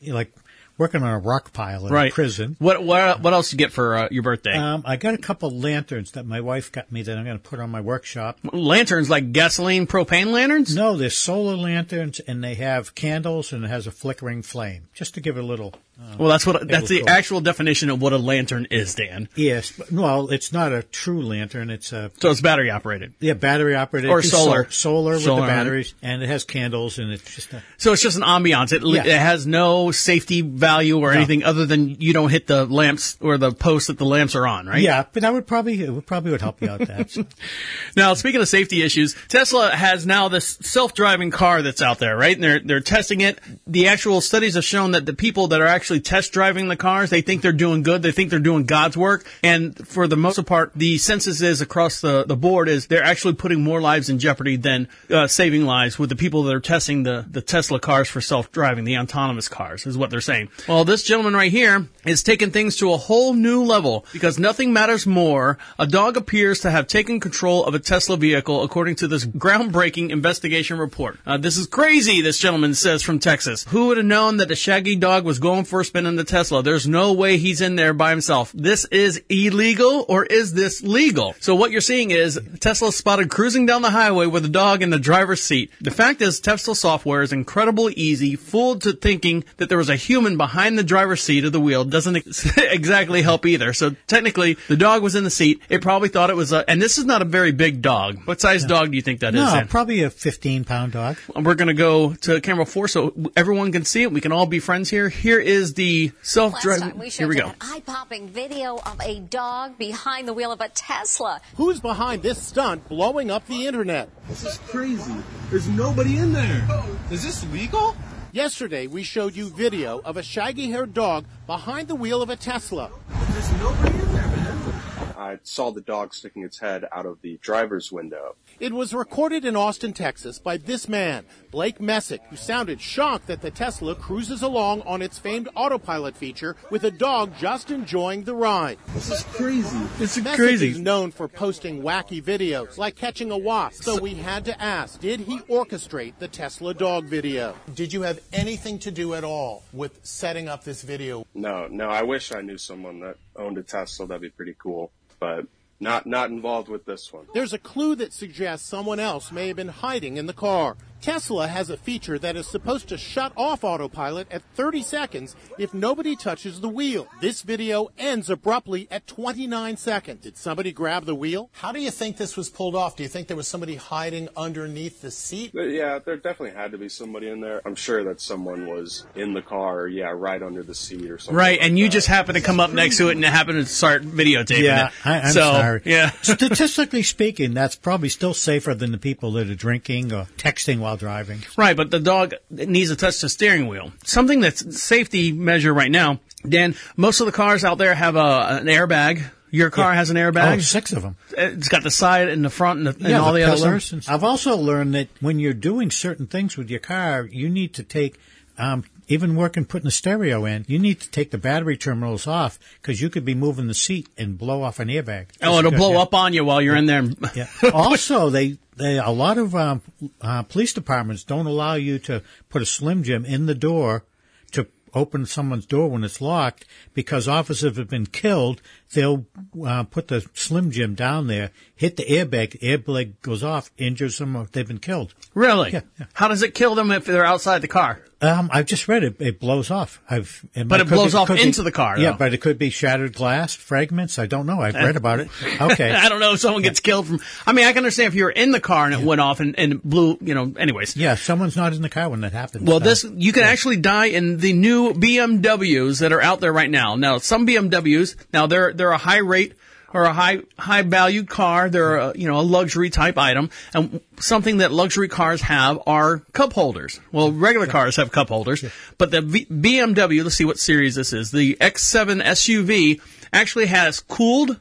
like working on a rock pile in Right. a prison. What what what else you get for uh, your birthday? Um, I got a couple lanterns that my wife got me that I'm going to put on my workshop. lanterns like gasoline propane lanterns? No, they're solar lanterns, and they have candles, and it has a flickering flame, just to give it a little Well, that's what that's the actual definition of what a lantern is, Dan. Yes, well, it's not a true lantern. It's a So it's battery operated. yeah battery operated Or It's solar. sol- solar with Solar, the batteries, and it has candles, and it's just a, So it's just an ambiance. It, Yeah. it has no safety value or No. anything other than you don't hit the lamps or the post that the lamps are on, right? yeah. But that would probably it would probably would help you out. That so. [LAUGHS] Now, speaking of safety issues, Tesla has now this self-driving car that's out there, right? And they're they're testing it. The actual studies have shown that the people that are actually test driving the cars, they think they're doing good. They think they're doing God's work. And for the most part, the census is across the the board is they're actually putting more lives in jeopardy than uh, saving lives with the people that are testing the the Tesla cars for self-driving, the autonomous cars, is what they're saying. Well, this gentleman right here is taking things to a whole new level because nothing matters more. A dog appears to have taken control of a Tesla vehicle, according to this groundbreaking investigation report. Uh, this is crazy, this gentleman says from Texas. Who would have known that the shaggy dog was going for a spin in the Tesla? There's no way he's in there by himself. This is illegal, or is this legal? So what you're seeing is Tesla spotted cruising down the highway with a dog in the driver's seat. The fact is, Tesla software is incredibly easy, fooled to thinking that there was a human behind the driver's seat of the wheel doesn't ex- [LAUGHS] exactly help either. So technically, the dog was in the seat. It probably thought it was a, and this is not a very big dog. What size dog do you think that is? no, probably a fifteen pound dog. We're going to go to camera four so everyone can see it. We can all be friends here. Here is the self-driving. time we Here we go. that eye-popping video of a dog behind the wheel of a Tesla. Who's behind this stunt blowing up the internet? This is crazy. There's nobody in there. Is this legal? Yesterday, we showed you video of a shaggy haired dog behind the wheel of a Tesla. There's nobody in there, man. I saw the dog sticking its head out of the driver's window. It was recorded in Austin, Texas by this man, Blake Messick, who sounded shocked that the Tesla cruises along on its famed autopilot feature with a dog just enjoying the ride. This is crazy. This is Messick crazy. is known for posting wacky videos, like catching a wasp. So we had to ask, did he orchestrate the Tesla dog video? Did you have anything to do at all with setting up this video? No, no, I wish I knew someone that owned a Tesla. That'd be pretty cool. But not not involved with this one. There's a clue that suggests someone else may have been hiding in the car. Tesla has a feature that is supposed to shut off autopilot at 30 seconds if nobody touches the wheel. This video ends abruptly at 29 seconds. Did somebody grab the wheel? How do you think this was pulled off? Do you think there was somebody hiding underneath the seat? But yeah, there definitely had to be somebody in there. I'm sure that someone was in the car, yeah, right under the seat or something. Right, like and you that. just happen to come up next to it and happened to start videotaping Yeah, it. I, I'm so, sorry. Yeah. Statistically speaking, that's probably still safer than the people that are drinking or texting while driving. Right, but the dog needs to touch the steering wheel. Something that's safety measure right now, Dan. Most of the cars out there have a, an airbag. Your car has an airbag. Oh, six of them. It's got the side and the front and, the, and yeah, all the, other pillars I've also learned that when you're doing certain things with your car, you need to take, um, even working putting the stereo in, you need to take the battery terminals off because you could be moving the seat and blow off an airbag. Oh, it'll blow up on you while you're in there. Yeah. [LAUGHS] also, they, they a lot of um, uh, police departments don't allow you to put a Slim Jim in the door to open someone's door when it's locked because officers have been killed. They'll uh, put the Slim Jim down there, hit the airbag, airbag goes off, injures them, or they've been killed. Really? Yeah, yeah. How does it kill them if they're outside the car? Um, I've just read it. It blows off. I've, But it blows off could into the car, Yeah, though. but it could be shattered glass fragments. I don't know. I've read about it. [LAUGHS] Okay. I don't know if someone gets killed from. I mean, I can understand if you were in the car and it went off and, and blew. You know. Anyways. Yeah, someone's not in the car when that happens. Well, so- this you can actually die in the new BMWs that are out there right now. Now, some BMWs now they're they're a high rate or a high high value car. They're a, you know a luxury type item, and something that luxury cars have are cup holders. Well, regular cars have cup holders, but the v- BMW. Let's see what series this is. The X7 SUV actually has cooled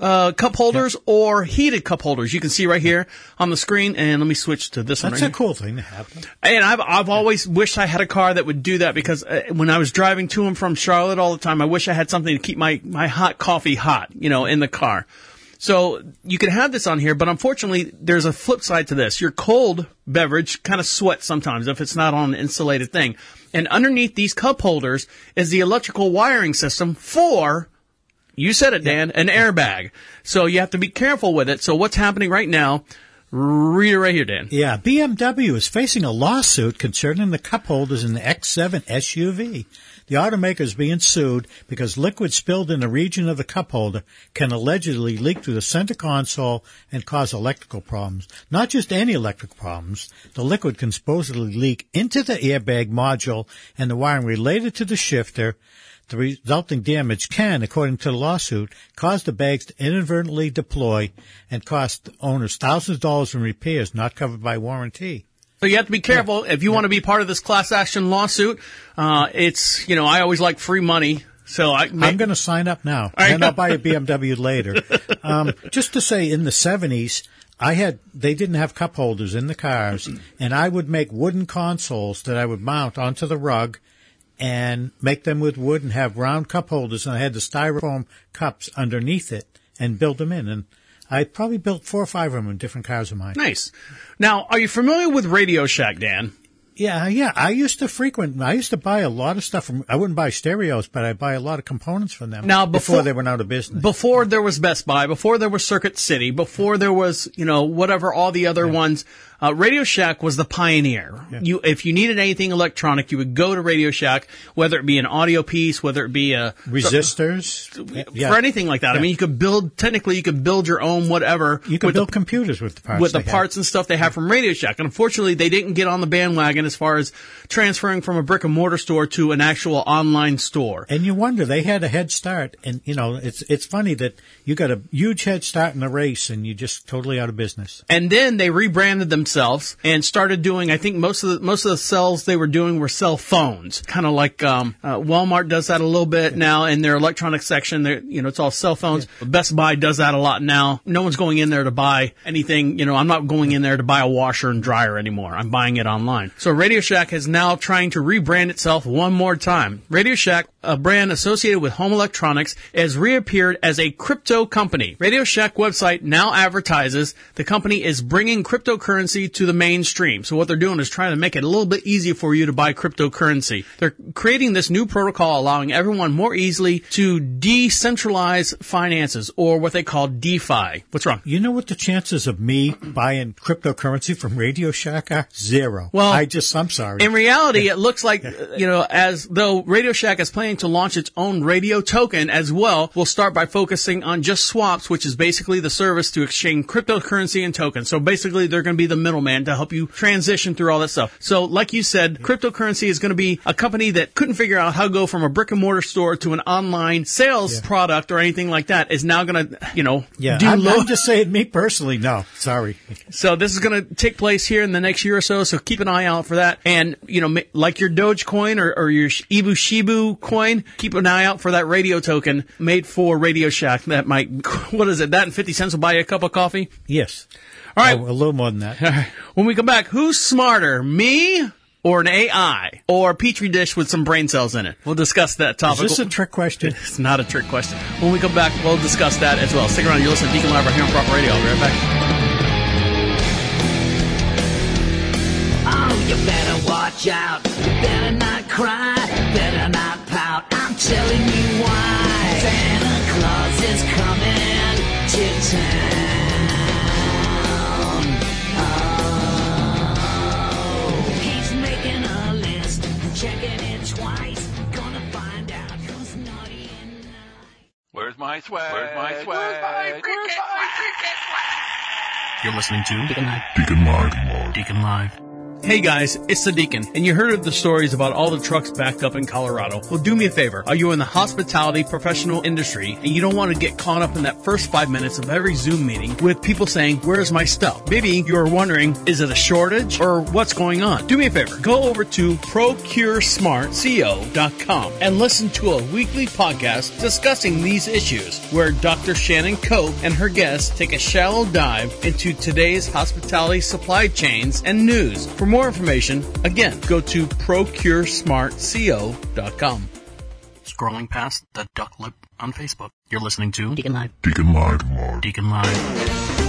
uh, cup holders or heated cup holders. You can see right here on the screen. And let me switch to this one. That's right a here. cool thing to have. And I've I've always wished I had a car that would do that because uh, when I was driving to and from Charlotte all the time, I wish I had something to keep my my hot coffee hot, you know, in the car. So you can have this on here, but unfortunately, there's a flip side to this. Your cold beverage kind of sweats sometimes if it's not on an insulated thing. And underneath these cup holders is the electrical wiring system for you said it, Dan, an airbag. So you have to be careful with it. So what's happening right now? Read it right here, Dan. Yeah, BMW is facing a lawsuit concerning the cup holders in the X7 SUV. The automaker is being sued because liquid spilled in the region of the cup holder can allegedly leak through the center console and cause electrical problems. Not just any electrical problems. The liquid can supposedly leak into the airbag module and the wiring related to the shifter. The resulting damage can, according to the lawsuit, cause the bags to inadvertently deploy and cost owners thousands of dollars in repairs not covered by warranty. So you have to be careful if you want to be part of this class action lawsuit. Uh, it's you know I always like free money, so I I'm going to sign up now, and I'll buy a BMW later. [LAUGHS] Um, just to say, in the '70s, I had they didn't have cup holders in the cars, and I would make wooden consoles that I would mount onto the rug, and make them with wood and have round cup holders, and I had the styrofoam cups underneath it and build them in, and I probably built four or five of them in different cars of mine. Nice. Now, are you familiar with Radio Shack, Dan? Yeah, yeah. I used to frequent. I used to buy a lot of stuff from. I wouldn't buy stereos, but I buy a lot of components from them. Now, before- they went out of business. Before there was Best Buy, before there was Circuit City, before there was, you know, whatever all the other ones, uh, Radio Shack was the pioneer. You, if you needed anything electronic, you would go to Radio Shack, whether it be an audio piece, whether it be a Resistors, yeah. for anything like that. I mean, you could build technically, you could build your own whatever. You could build the, computers with the parts. with the parts and stuff they have from Radio Shack. And unfortunately, they didn't get on the bandwagon as far as transferring from a brick and mortar store to an actual online store. And you wonder they had a head start, and you know it's it's funny that you got a huge head start in the race, and you just totally out of business. And then they rebranded themselves and started doing. I think most of the most of the cells they were doing were cell phones, kind of like um, uh, Walmart does that a little bit now in their electronics section. They're, you know, it's all cell phones. Best Buy does that a lot now. No one's going in there to buy anything. You know, I'm not going in there to buy a washer and dryer anymore. I'm buying it online. So Radio Shack is now trying to rebrand itself one more time. Radio Shack, a brand associated with home electronics, has reappeared as a crypto company. Radio Shack website now advertises the company is bringing cryptocurrency to the mainstream. So what they're doing is trying to make it a little bit easier for you to buy cryptocurrency. They're creating this new protocol allowing everyone more easily to decentralize finances or what they call DeFi. What's wrong? You know what the chances of me buying cryptocurrency from Radio Shack are? Zero. Well, I just I'm sorry. In reality, it looks like, you know, as though Radio Shack is planning to launch its own radio token as well, We'll start by focusing on just swaps, which is basically the service to exchange cryptocurrency and tokens. So basically, they're going to be the middleman to help you transition through all that stuff. So, like you said, cryptocurrency is going to be a company that couldn't figure out how to go from a brick and mortar store to an online sales product or anything like that is now going to, you know, yeah, do I'm, low. I'm just saying me personally. No, sorry. [LAUGHS] So this is going to take place here in the next year or so. So keep an eye out for that. And you know, like your Dogecoin or, or your Ibu Shibu coin, keep an eye out for that radio token made for Radio Shack. That might, [LAUGHS] what is it? That and fifty cents will buy you a cup of coffee. Yes. All right. Oh, a little more than that. When we come back, who's smarter, me? Or an AI, or a petri dish with some brain cells in it. We'll discuss that topic. Is this a trick question? [LAUGHS] It's not a trick question. When we come back, we'll discuss that as well. Stick around. You're listening to Deacon Live right here on Proper Radio. I'll be right back. Oh, you better watch out. You better not cry. Better not pout. I'm telling you why. Santa Claus is coming to town. Where's my swag? Where's my swag? Where's my cricket You're listening to Deacon Live. Deacon Live. Deacon Live. Hey guys, it's the Deacon, and you heard of the stories about all the trucks backed up in Colorado. Well, do me a favor. Are you in the hospitality professional industry and you don't want to get caught up in that first five minutes of every Zoom meeting with people saying, where's my stuff? Maybe you're wondering, is it a shortage or what's going on? Do me a favor. Go over to procuresmartco.com and listen to a weekly podcast discussing these issues where Dr. Shannon Cope and her guests take a shallow dive into today's hospitality supply chains and news. For more information, again, go to procuresmartco.com. Scrolling past the duck lip on Facebook. You're listening to Deacon Live. Deacon Live. Deacon Live.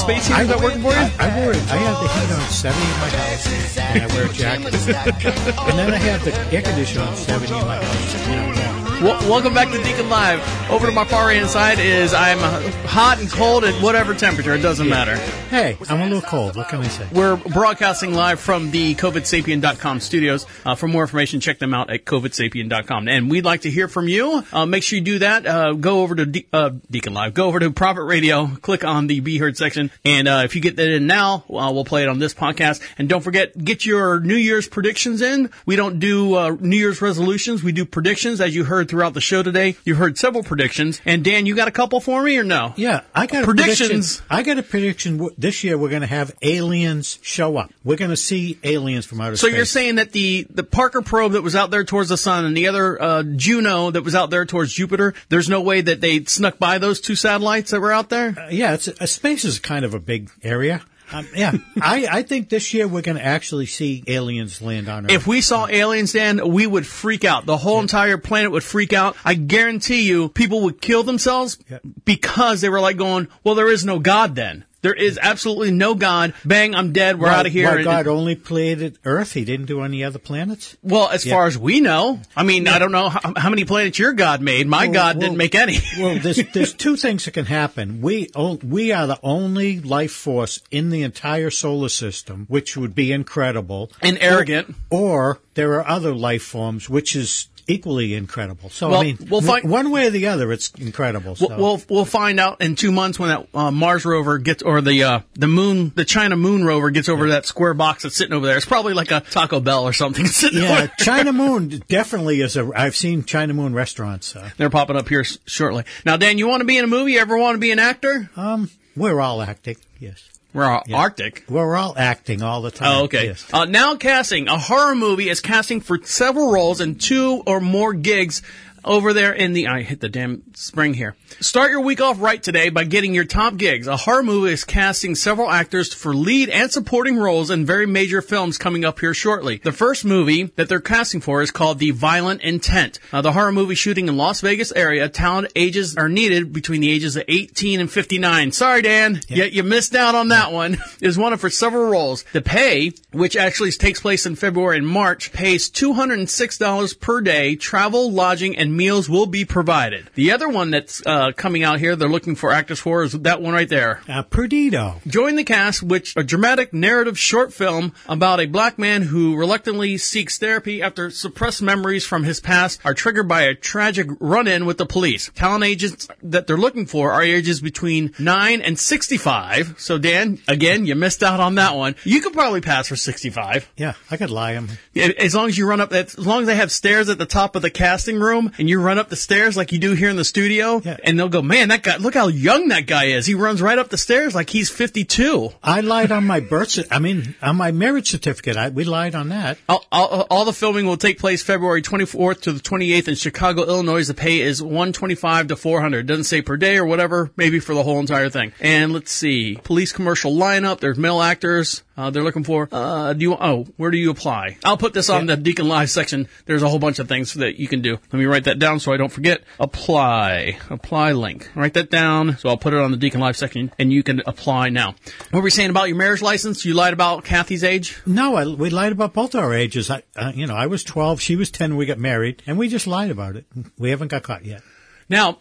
Space heaters that working for you? I, I it. I have the heat on 70 in my house, and I wear a jacket. [LAUGHS] and then I have the air conditioner on 70 in my house. You know, Welcome back to Deacon Live. Over to my far right hand side is I'm hot and cold at whatever temperature. It doesn't matter. Hey, I'm a little cold. What can I say? We're broadcasting live from the COVIDSapien.com studios. Uh, for more information, check them out at COVIDSapien.com. And we'd like to hear from you. Uh, make sure you do that. Uh, go over to De- uh, Deacon Live. Go over to Prophet Radio. Click on the Be Heard section. And uh, if you get that in now, uh, we'll play it on this podcast. And don't forget, get your New Year's predictions in. We don't do uh, New Year's resolutions. We do predictions, as you heard throughout the show today. You heard several predictions. And Dan, you got a couple for me or no? Yeah, I got a predictions. prediction. I got a prediction. This year we're going to have aliens show up. We're going to see aliens from outer So space. So you're saying that the, the Parker probe that was out there towards the sun and the other uh, Juno that was out there towards Jupiter, there's no way that they snuck by those two satellites that were out there? Uh, yeah, it's a, space is kind of a big area. Um, yeah, I, I think this year we're going to actually see aliens land on Earth. If we saw aliens, Dan, we would freak out. The whole entire planet would freak out. I guarantee you, people would kill themselves because they were like going, well, there is no God then. There is absolutely no God. Bang, I'm dead. We're Why- out of here. And- God only plated Earth. He didn't do any other planets. well, as Yeah. far as we know, I mean, I don't know how, how many planets your God made. My Well, God well, didn't make any. [LAUGHS] well, there's there's two things that can happen. We we are the only life force in the entire solar system, which would be incredible And arrogant. Or, or there are other life forms, which is equally incredible. So Well, I mean, we'll find- one way or the other, it's incredible. So. We'll, we'll find out in two months when that uh, Mars rover gets or the uh, the moon the China moon rover gets over that square box that's sitting over there. It's probably like a Taco Bell or something. [LAUGHS] sitting yeah, China [LAUGHS] Moon definitely is a. I've seen China Moon restaurants. Uh, They're popping up here shortly. Now, Dan, you want to be in a movie? You ever want to be an actor? um, we're all acting. Yes, We're all Yeah. Arctic. we're all acting all the time. Oh, okay. Yes. Uh, now casting. A horror movie is casting for several roles and two or more gigs over there in the, I hit the damn spring here. Start your week off right today by getting your top gigs. A horror movie is casting several actors for lead and supporting roles in very major films coming up here shortly. The first movie that they're casting for is called The Violent Intent. Uh, the horror movie shooting in Las Vegas area, talent ages are needed between the ages of 18 and 59. Sorry, Dan. You, you missed out on that one. [LAUGHS] Is one of for several roles. The pay, which actually takes place in February and March, pays $206 per day. Travel, lodging, and meals will be provided. The other one that's uh, coming out here, they're looking for actors for, is that one right there. Uh, Perdido. Join the cast, which a dramatic narrative short film about a black man who reluctantly seeks therapy after suppressed memories from his past are triggered by a tragic run-in with the police. Talent agents that they're looking for are ages between 9 and 65. So Dan, again, you missed out on that one. You could probably pass for 65. Yeah, I could lie him. As long as you run up that, as long as they have stairs at the top of the casting room and you run up the stairs like you do here in the studio and they'll go, man, that guy, look how young that guy is. He runs right up the stairs like he's 52. I lied on my birth. I mean, on my marriage certificate. I, we lied on that. All, all, all the filming will take place February 24th to the 28th in Chicago, Illinois. The pay is 125 to 400. Doesn't say per day or whatever, maybe for the whole entire thing. And let's see, police commercial lineup. There's male actors. Uh, they're looking for. Uh, do you? Oh, where do you apply? I'll put this on the Deacon Live section. There's a whole bunch of things that you can do. Let me write that down so I don't forget. Apply. Apply link. Write that down. So I'll put it on the Deacon Live section, and you can apply now. What were we saying about your marriage license? You lied about Kathy's age. No, I, we lied about both our ages. I, uh, you know, I was 12, she was 10 we got married, and we just lied about it. We haven't got caught yet. Now,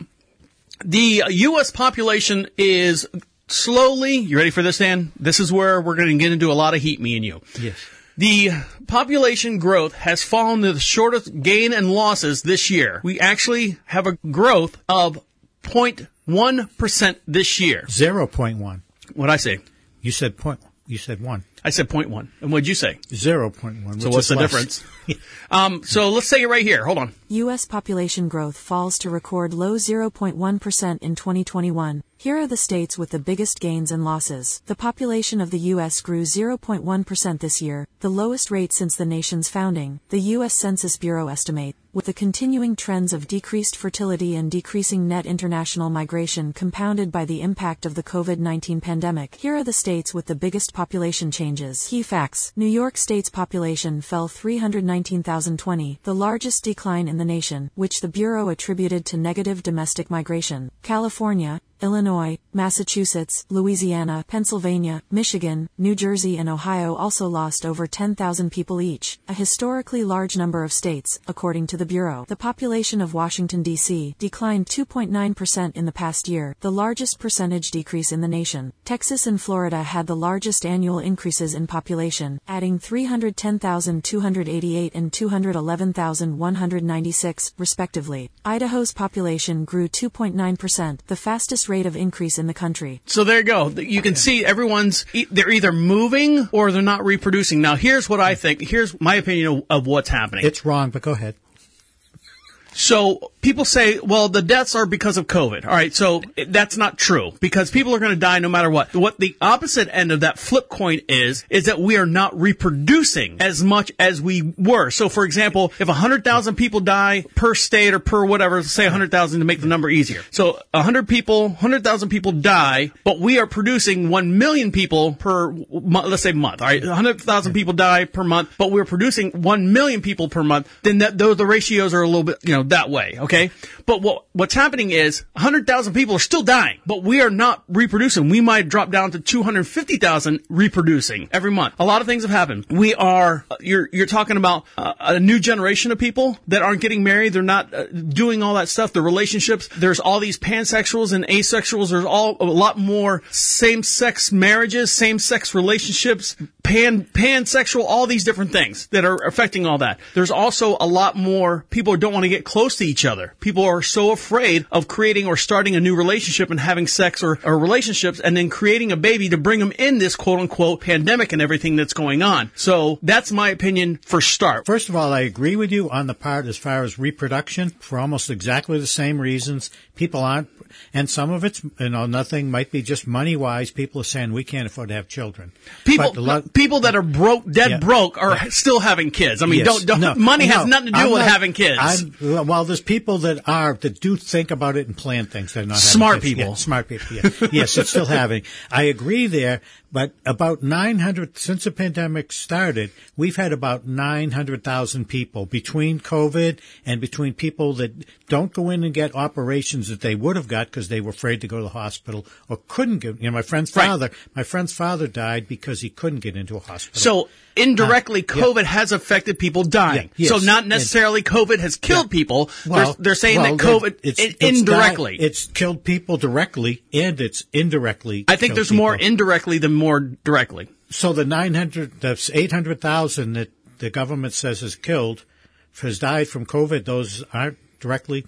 the U.S. population is slowly, you ready for this, Dan? This is where we're going to get into a lot of heat, me and you. Yes. The population growth has fallen to the shortest gain and losses this year. We actually have a growth of 0.1% this year. 0.1. What'd I say? You said point. You said one. I said 0.1. And what'd you say? 0.1. So what's is the less. difference? [LAUGHS] [LAUGHS] um, so let's say it right here. Hold on. U.S. population growth falls to record low 0.1% in 2021. Here are the states with the biggest gains and losses. The population of the U.S. grew 0.1% this year, the lowest rate since the nation's founding, the U.S. Census Bureau estimate. With the continuing trends of decreased fertility and decreasing net international migration compounded by the impact of the COVID-19 pandemic, here are the states with the biggest population changes. Key facts. New York State's population fell 319,020, the largest decline in the nation, which the Bureau attributed to negative domestic migration. California, Illinois, Massachusetts, Louisiana, Pennsylvania, Michigan, New Jersey and Ohio also lost over 10,000 people each, a historically large number of states, according to the Bureau. The population of Washington, D.C. declined 2.9% in the past year, the largest percentage decrease in the nation. Texas and Florida had the largest annual increases in population, adding 310,288 and 211,196, respectively. Idaho's population grew 2.9%, the fastest rate of increase in the country. So there you go. You can see everyone's, e- they're either moving or they're not reproducing. Now here's what I think. Here's my opinion of, of what's happening. It's wrong, but go ahead. So people say, well, the deaths are because of COVID. All right. So that's not true because people are going to die no matter what. What the opposite end of that flip coin is, is that we are not reproducing as much as we were. So for example, if 100,000 people die per state or per whatever, say 100,000 to make the number easier. So 100 people, 100,000 people die, but we are producing 1 million people per, let's say month. All right. 100,000 people die per month, but we're producing 1 million people per month. Then that, those, the ratios are a little bit, you know, that way. Okay. But what, what's happening is 100,000 people are still dying, but we are not reproducing. We might drop down to 250,000 reproducing every month. A lot of things have happened. We are, you're, you're talking about uh, a new generation of people that aren't getting married. They're not uh, doing all that stuff. The relationships, there's all these pansexuals and asexuals. There's all a lot more same sex marriages, same sex relationships, pan, pansexual, all these different things that are affecting all that. There's also a lot more people who don't want to get close to each other. People are so afraid of creating or starting a new relationship and having sex or, or relationships and then creating a baby to bring them in this quote unquote pandemic and everything that's going on. So that's my opinion for start. First of all, I agree with you on the part as far as reproduction for almost exactly the same reasons. People aren't, and some of it's, you know, nothing might be just money wise. People are saying we can't afford to have children. People, lot- people that are broke, dead Yeah. broke, are still having kids. I mean, Yes. don't, don't No, money has nothing to do I'm with not- having kids. I'm, well, there's people that are that do think about it and plan things. They're not Smart people. Yeah, smart people. Yeah. [LAUGHS] yes, it's still having. I agree there, but about 900 since the pandemic started, we've had about 900,000 people between COVID and between people that don't go in and get operations that they would have got because they were afraid to go to the hospital or couldn't get. You know, my friend's Right. father, my friend's father died because he couldn't get into a hospital. So indirectly, Uh, yeah. COVID has affected people dying. Yeah, So not necessarily COVID has killed people. Well, they're, they're saying well, that COVID it's, it's indirectly. di- it's killed people directly and it's indirectly. I think there's more indirectly than more directly. So the 900, that's 800,000 that the government says is killed, has died from COVID. Those aren't directly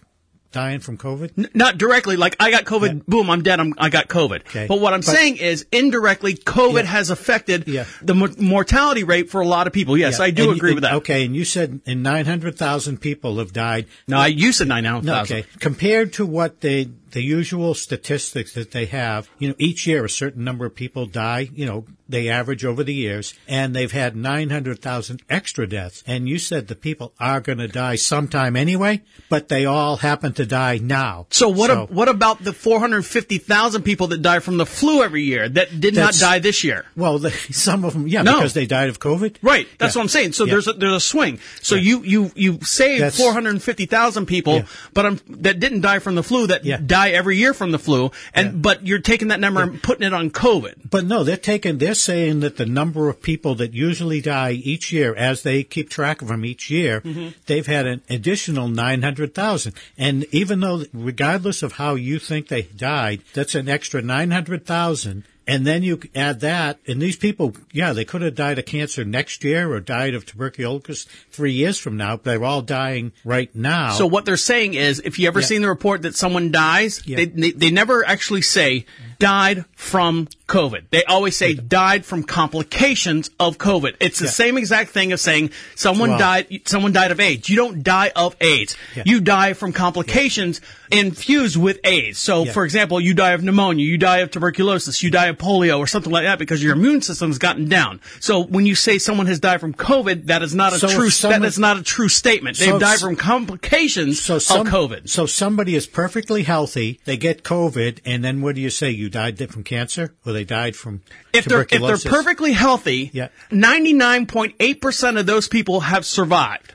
dying from COVID. N- not directly, like I got COVID, boom, I'm dead, I'm, I got COVID. Okay. But what I'm But- saying is indirectly, COVID has affected the mo- mortality rate for a lot of people. Yes, Yeah, I do and- agree and- with that. Okay, and you said in 900,000 people have died. No, I you said 900,000. No, okay. Compared to what they, the usual statistics that they have, you know, each year a certain number of people die, you know, they average over the years, and they've had 900,000 extra deaths. And you said the people are going to die sometime anyway, but they all happen to die now. So what? a- what about the 450,000 people that die from the flu every year that did not die this year? Well, the, [LAUGHS] some of them, yeah, No. because they died of COVID. Right. That's Yeah. what I'm saying. So Yeah. there's a, there's a swing. So you you you saved 450,000 people, but um, that didn't die from the flu that die every year from the flu, and but you're taking that number and putting it on COVID. But no, they're taking, they're saying that the number of people that usually die each year, as they keep track of them each year, Mhm. they've had an additional 900,000. And even though, regardless of how you think they died, that's an extra 900,000. And then you add that, and these people, yeah, they could have died of cancer next year or died of tuberculosis three years from now, but they're all dying right now. So what they're saying is, if you ever Yeah. seen the report that someone dies, they, they they never actually say died from COVID. They always say died from complications of COVID. It's the Yeah. same exact thing as saying someone Well- died someone died of AIDS. You don't die of AIDS. You die from complications infused with AIDS. So, Yeah. for example, you die of pneumonia, you die of tuberculosis, you die of polio, or something like that because your immune system's gotten down. So, when you say someone has died from COVID, that is not a So true. That someone- is not a true statement. They've died from complications so some, of COVID. So somebody is perfectly healthy, they get COVID, and then what do you say? You died from cancer, or they died from If they're if they're perfectly healthy, yeah. ninety nine point eight percent of those people have survived.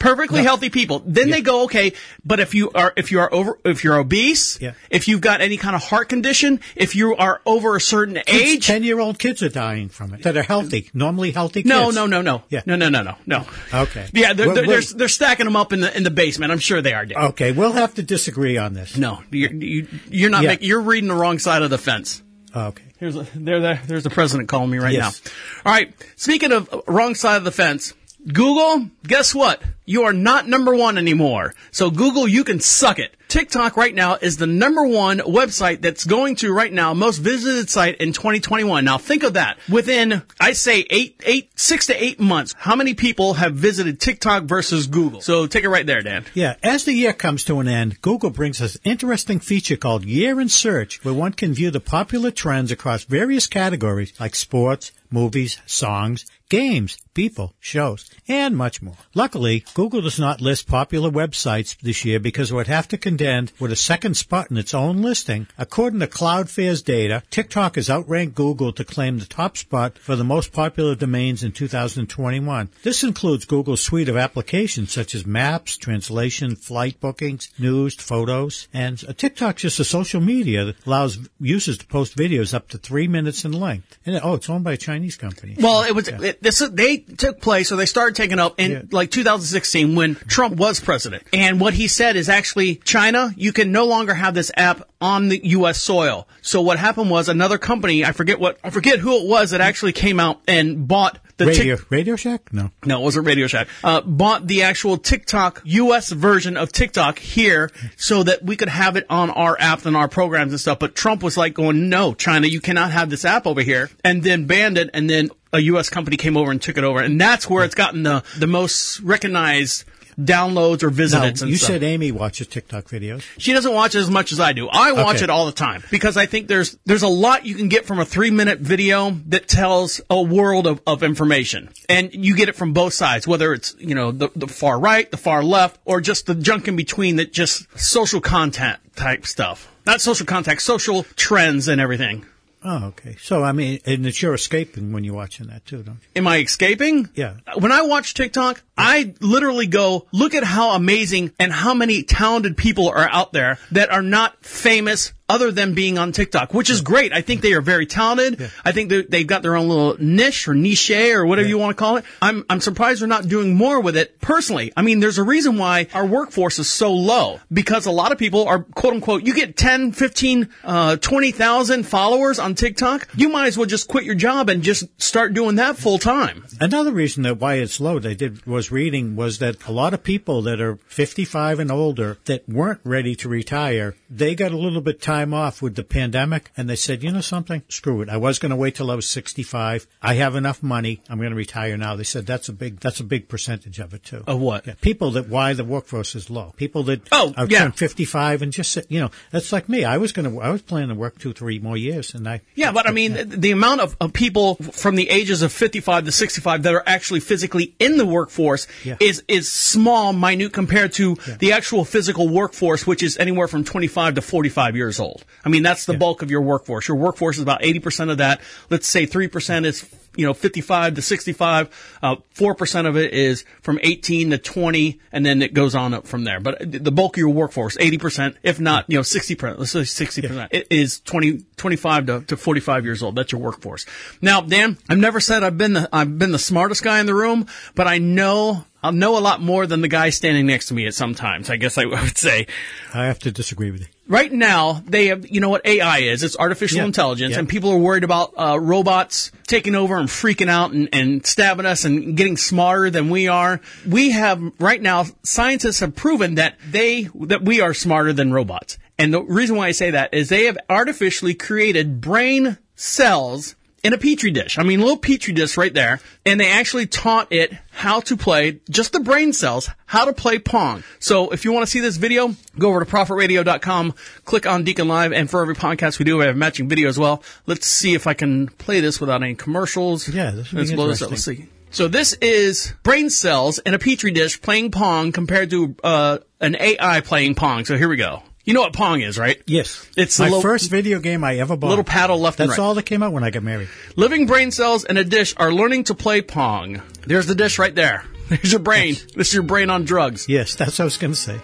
Perfectly healthy people. Then they go, okay, but if you are if you are over if you're obese, Yeah. if you've got any kind of heart condition, if you are over a certain age, ten year old kids are dying from it that are healthy, normally healthy. no, kids. no, no, no, Yeah. no, no, no, no, no. Okay. Yeah, they're, Well, they're, they're, they're stacking them up in the in the basement. I'm sure they are. Dan. Okay, we'll have to disagree on this. No, you're, you, you're not. Yeah. Making, you're reading the wrong side of the fence. Okay. Here's a, there, there, there's the president calling me right Yes. now. All right. Speaking of uh, wrong side of the fence, Google, guess what? You are not number one anymore. So Google, you can suck it. TikTok right now is the number one website that's going to right now most visited site in 2021. Now think of that. Within, I say eight, eight, six to eight months, how many people have visited TikTok versus Google? So take it right there, Dan. Yeah, as the year comes to an end, Google brings us interesting feature called Year in Search, where one can view the popular trends across various categories like sports, movies, songs, games, people, shows, and much more. Luckily, Google does not list popular websites this year because it would have to contend with a second spot in its own listing. According to Cloudflare's data, TikTok has outranked Google to claim the top spot for the most popular domains in 2021. This includes Google's suite of applications such as Maps, translation, flight bookings, news, photos, and TikTok's just a social media that allows users to post videos up to three minutes in length. And oh, it's owned by a Chinese company. Well, it was it, this. They took place, or they started taking up in Yeah. like 2016 when Trump was president. And what he said is actually, China, you can no longer have this app on the U.S. soil. So what happened was another company, I forget what, I forget who it was, that actually came out and bought the Radio Radio Shack? No. no, it wasn't Radio Shack. Uh, bought the actual TikTok U.S. version of TikTok here so that we could have it on our app and our programs and stuff. But Trump was like going, no, China, you cannot have this app over here and then banned it. And then a U.S. company came over and took it over. And that's where it's gotten the, the most recognized downloads or visits and you stuff. said Amy watches TikTok videos. She doesn't watch it as much as I do. I watch Okay. it all the time because I think there's there's a lot you can get from a three minute video that tells a world of, of information, and you get it from both sides, whether it's you know the the far right, the far left, or just the junk in between that just social content type stuff. Not social contact, social trends and everything. Oh, okay. So, I mean, and it's you're escaping when you're watching that too, don't you? Am I escaping? Yeah. When I watch TikTok, I literally go, look at how amazing and how many talented people are out there that are not famous other than being on TikTok, which is great. I think they are very talented. I think they- they've got their own little niche or niche or whatever you want to call it. I'm, I'm surprised they're not doing more with it personally. I mean, there's a reason why our workforce is so low because a lot of people are quote unquote, you get 10, 15, uh, 20,000 followers on TikTok. You might as well just quit your job and just start doing that full time. Another reason that why it's low, they did was reading was that a lot of people that are 55 and older that weren't ready to retire, they got a little bit time off with the pandemic, and they said, you know something, screw it. I was going to wait till I was 65. I have enough money. I'm going to retire now. They said that's a big that's a big percentage of it too. Of what? Yeah, people that why the workforce is low. People that Oh, are yeah. 55 and just you know, that's like me. I was going to I was planning to work two three more years, and I Yeah, but I mean, the- the amount of, of people from the ages of 55 to 65 that are actually physically in the workforce Yeah. is, is small, minute compared to the actual physical workforce, which is anywhere from 25 to 45 years old. I mean, that's the bulk of your workforce. Your workforce is about 80% of that. Let's say 3% is, you know, 55 to 65. Uh, 4% of it is from 18 to 20, and then it goes on up from there. But the bulk of your workforce, 80%, if not, you know, 60%, let's say 60%, it is 20, 25 to, to 45 years old. That's your workforce. Now, Dan, I've never said I've been the, I've been the smartest guy in the room, but I know, I'll know a lot more than the guy standing next to me at sometimes, I guess I would say. I have to disagree with you. Right now, they have, you know what AI is? It's artificial Yeah. intelligence, Yeah. and people are worried about uh, robots taking over and freaking out and, and stabbing us and getting smarter than we are. We have right now, scientists have proven that they that we are smarter than robots. And the reason why I say that is they have artificially created brain cells in a petri dish. I mean, a little petri dish right there. And they actually taught it how to play, just the brain cells, how to play Pong. So if you want to see this video, go over to profitradio.com, click on Deacon Live, and for every podcast we do, we have a matching video as well. Let's see if I can play this without any commercials. Yeah, this Let's blow this up. Let's see. So this is brain cells in a petri dish playing Pong compared to uh, an AI playing Pong. So here we go. You know what Pong is, right? Yes, It's my little- first video game I ever bought. Little paddle left and That's right. all that came out when I got married. Living brain cells in a dish are learning to play Pong. There's the dish right there. [LAUGHS] There's your brain. This is your brain on drugs. Yes, that's what I was going to say.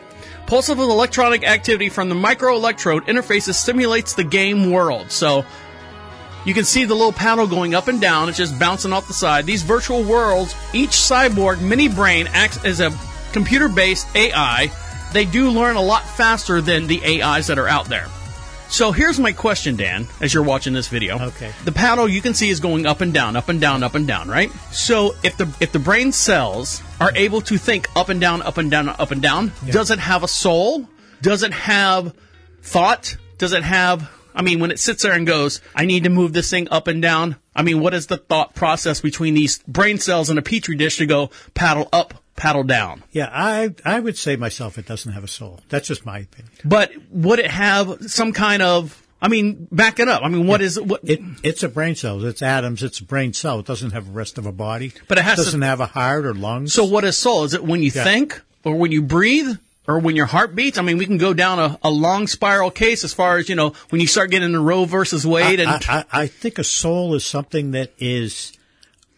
Pulsive electronic activity from the microelectrode interfaces stimulates the game world. So you can see the little paddle going up and down. It's just bouncing off the side. These virtual worlds, each cyborg mini brain acts as a computer based AI. They do learn a lot faster than the AIs that are out there. So here's my question, Dan, as you're watching this video. Okay. The paddle you can see is going up and down, up and down, up and down, right? So if the if the brain cells are able to think up and down, up and down, up and down, does it have a soul? Does it have thought? Does it have I mean, when it sits there and goes, I need to move this thing up and down. I mean, what is the thought process between these brain cells in a petri dish to go paddle up, paddle down? Yeah, I I would say myself it doesn't have a soul. That's just my opinion. But would it have some kind of? I mean, back it up. I mean, what is it? What, It it's a brain cell. It's atoms. It's a brain cell. It doesn't have the rest of a body. But it has to- doesn't have a heart or lungs. so what is soul? Is it when you Yeah. think, or when you breathe, or when your heart beats? I mean, we can go down a, a long spiral case as far as you know when you start getting the Roe versus Wade, and I, I, I think a soul is something that is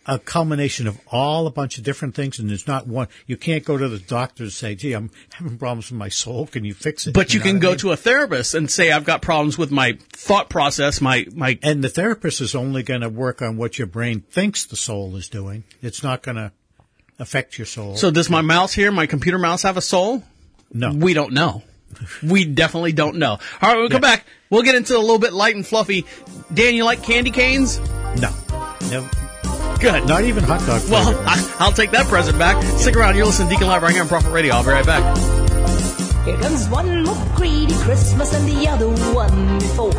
a culmination of all a bunch of different things, and there's not one. You can't go to the doctor and say, "Gee, I'm having problems with my soul. Can you fix it?" but you, know can what I go mean? to a therapist and say, I've got problems with my thought process, my my and the therapist is only going to work on what your brain thinks the soul is doing. It's not going to affect your soul. So does my mouse here, my computer mouse, have a soul? No. We don't know. We definitely don't know. All right, we'll come back. We'll get into a little bit light and fluffy. Dan, you like candy canes? no, no, Good. not even hot dog. Well, flavor. I, I'll take that present back. Stick around. You're listening to Deacon Live right here on Profit Radio. I'll be right back. Here comes one more greedy Christmas and the other one before.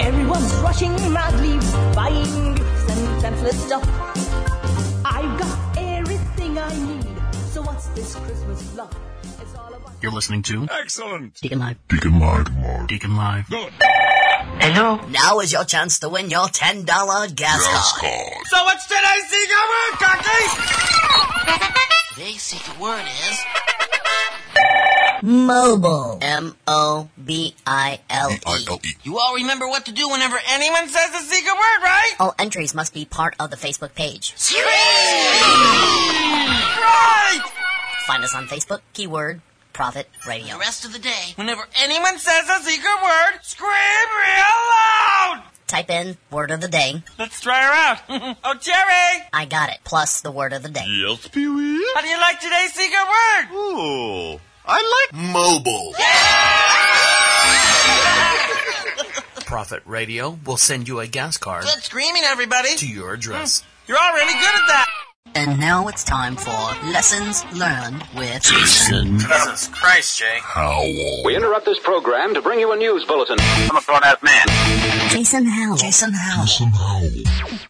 Everyone's rushing madly, buying gifts and pamphlet stuff. I've got everything I need, so what's this Christmas fluff? It's all about. You're listening to Excellent. Deacon Live. Deacon Live. Deacon Live. Hello? Now is your chance to win your $10 gas Gas card. card. So what's today's secret word, Conky? The secret word is mobile. M O B I L E. B-I-L-E. You all remember what to do whenever anyone says the secret word, right? All entries must be part of the Facebook page. Right! Find us on Facebook, keyword Profit Radio. The rest of the day, whenever anyone says a secret word, scream real loud! Type in word of the day. Let's try her out. [LAUGHS] oh, Jerry! I got it. Plus the word of the day. Yes, Pee-wee. How do you like today's secret word? Oh, I like mobile. [LAUGHS] Yeah! Profit Radio will send you a gas card Good screaming, everybody! to your address. Hmm, you're already good at that. And now it's time for lessons learned with Jason Jesus Christ, Jay. Howell. We interrupt this program to bring you a news bulletin. I'm a grown-ass man. Jason Howell. Jason Howell. Jason Howell.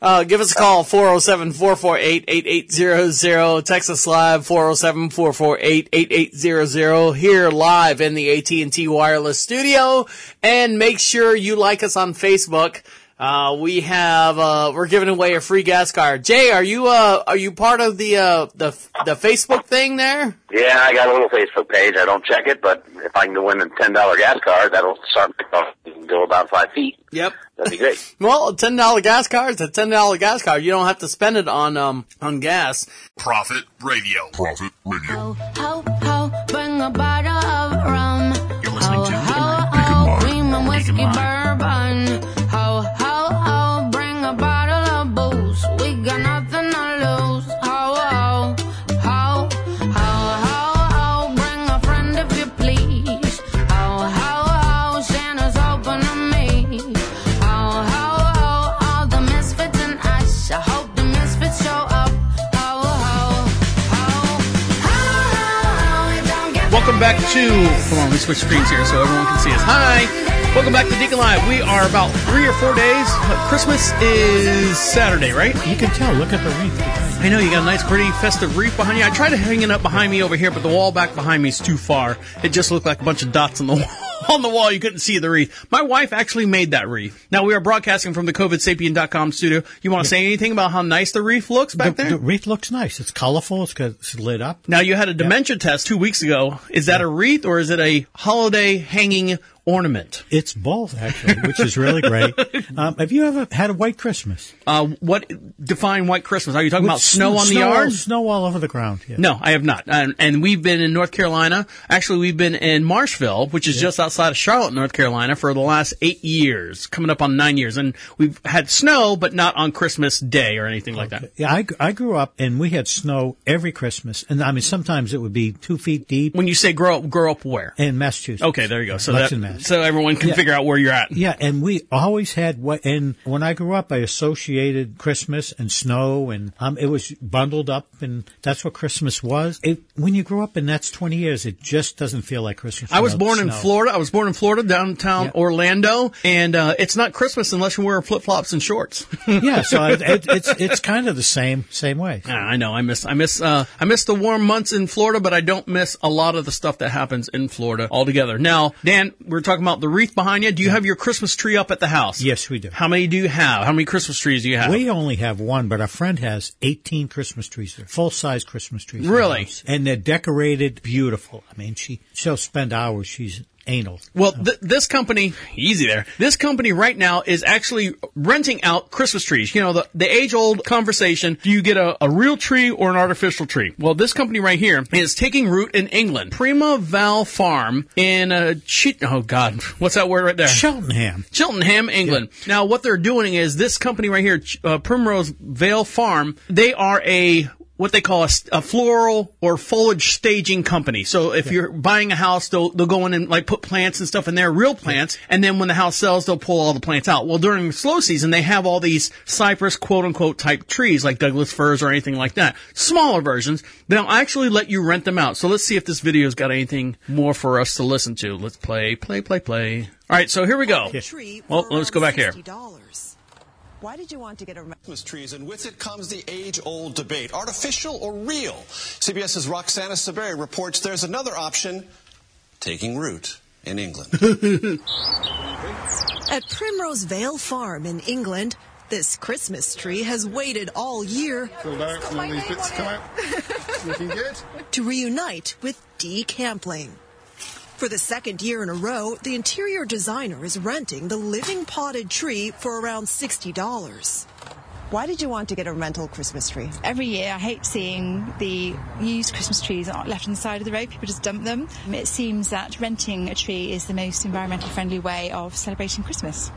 Uh, give us a call, 407-448-8800. Text us live, 407-448-8800. Here live in the AT&T Wireless Studio. And make sure you like us on Facebook. Uh, we have, uh, we're giving away a free gas card. Jay, are you, uh, are you part of the, uh, the, the Facebook thing there? Yeah, I got a little Facebook page. I don't check it, but if I can win a ten dollar gas card, that'll start me off and go about five feet. Yep. That'd be great. [LAUGHS] Well, a ten dollar gas card is a ten dollar gas card. You don't have to spend it on um on gas. Profit Radio. Profit Radio. Ho, ho, bring a bottle Welcome back to. Hold on, let me switch screens here so everyone can see us. Hi. Welcome back to Deacon Live. We are about three or four days. Christmas is Saturday, right? You can tell. Look at the wreath. I know you got a nice, pretty festive wreath behind you. I tried to hang it up behind me over here, but the wall back behind me is too far. It just looked like a bunch of dots on the [LAUGHS] wall. On the wall, you couldn't see the wreath. My wife actually made that wreath. Now we are broadcasting from the COVIDSapien.com studio. You want to say anything about how nice the wreath looks back the, there? the wreath looks nice. It's colorful. It's, it's lit up. Now you had a dementia test two weeks ago. Is that a wreath or is it a holiday hanging ornament? It's both, actually, which is really great. [LAUGHS] Um, have you ever had a white Christmas? Uh, what define white Christmas? Are you talking With about snow on the snow, yard? Snow all over the ground. Yeah. No, I have not. And, and we've been in North Carolina. Actually, we've been in Marshville, which is just outside of Charlotte, North Carolina, for the last eight years, coming up on nine years. And we've had snow, but not on Christmas Day or anything like that. Yeah, I, I grew up and we had snow every Christmas, and I mean sometimes it would be two feet deep. When you say grow up, grow up where? In Massachusetts. Okay, there you go. So that, So everyone can Yeah. figure out where you're at. Yeah, and we always had what. And when I grew up, I associated Christmas and snow, and um, it was bundled up, and that's what Christmas was. It, when you grow up, and that's twenty years, it just doesn't feel like Christmas. I was born in. Florida. I was born in Florida, downtown Yeah. Orlando, and uh, it's not Christmas unless you wear flip flops and shorts. [LAUGHS] yeah, so it, it, it's [LAUGHS] it's kind of the same same way. Yeah, I know. I miss. I miss. Uh, I miss the warm months in Florida, but I don't miss a lot of the stuff that happens in Florida altogether. Now, Dan, we're talking about the wreath behind you. Do you have your Christmas tree up at the house? Yes, we do. How many do you have? How many Christmas trees do you have? We only have one, but our friend has 18 Christmas trees there, full size Christmas trees. Really? And they're decorated beautiful. I mean, she, she'll spend hours. She's anal. Well, th- this company, easy there. This company right now is actually renting out Christmas trees. You know, the, the age old conversation, do you get a, a real tree or an artificial tree? Well, this company right here is taking root in England. Prima Val Farm in, uh, Che- oh God, what's that word right there? Cheltenham. Cheltenham, England. Now, what they're doing is this company right here, uh, Primrose Vale Farm, they are a what they call a floral or foliage staging company. So if you're buying a house, they'll they'll go in and like put plants and stuff in there, real plants, and then when the house sells, they'll pull all the plants out. Well, during the slow season, they have all these cypress quote unquote type trees like Douglas firs or anything like that. Smaller versions. They'll actually let you rent them out. So let's see if this video's got anything more for us to listen to. Let's play, play, play, play. All right, so here we go. Well, let's go back here. Why did you want to get a Christmas trees, and with it comes the age-old debate: artificial or real? CBS's Roxana Saberi reports there's another option taking root in England. [LAUGHS] At Primrose Vale Farm in England, this Christmas tree has waited all year out, and all these bits come out. Looking good. [LAUGHS] to reunite with Dee Campling. For the second year in a row, the interior designer is renting the living potted tree for around $60. Why did you want to get a rental Christmas tree? Every year, I hate seeing the used Christmas trees left on the side of the road. People just dump them. It seems that renting a tree is the most environmentally friendly way of celebrating Christmas.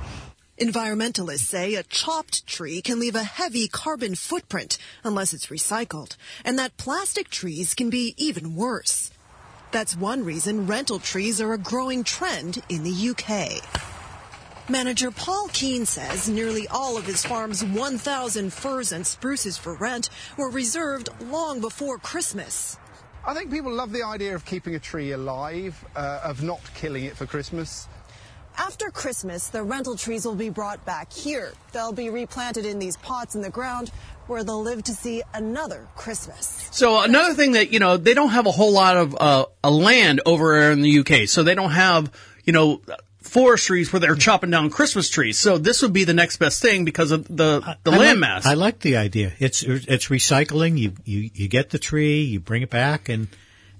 Environmentalists say a chopped tree can leave a heavy carbon footprint unless it's recycled, and that plastic trees can be even worse. That's one reason rental trees are a growing trend in the UK. Manager Paul Keane says nearly all of his farm's 1,000 firs and spruces for rent were reserved long before Christmas. I think people love the idea of keeping a tree alive, uh, of not killing it for Christmas. After Christmas, the rental trees will be brought back here. They'll be replanted in these pots in the ground where they'll live to see another Christmas. So another thing that you know they don't have a whole lot of uh, a land over there in the UK, so they don't have you know forestries where they're chopping down Christmas trees. So this would be the next best thing because of the the I land like, mass. I like the idea. It's it's recycling. You you you get the tree, you bring it back, and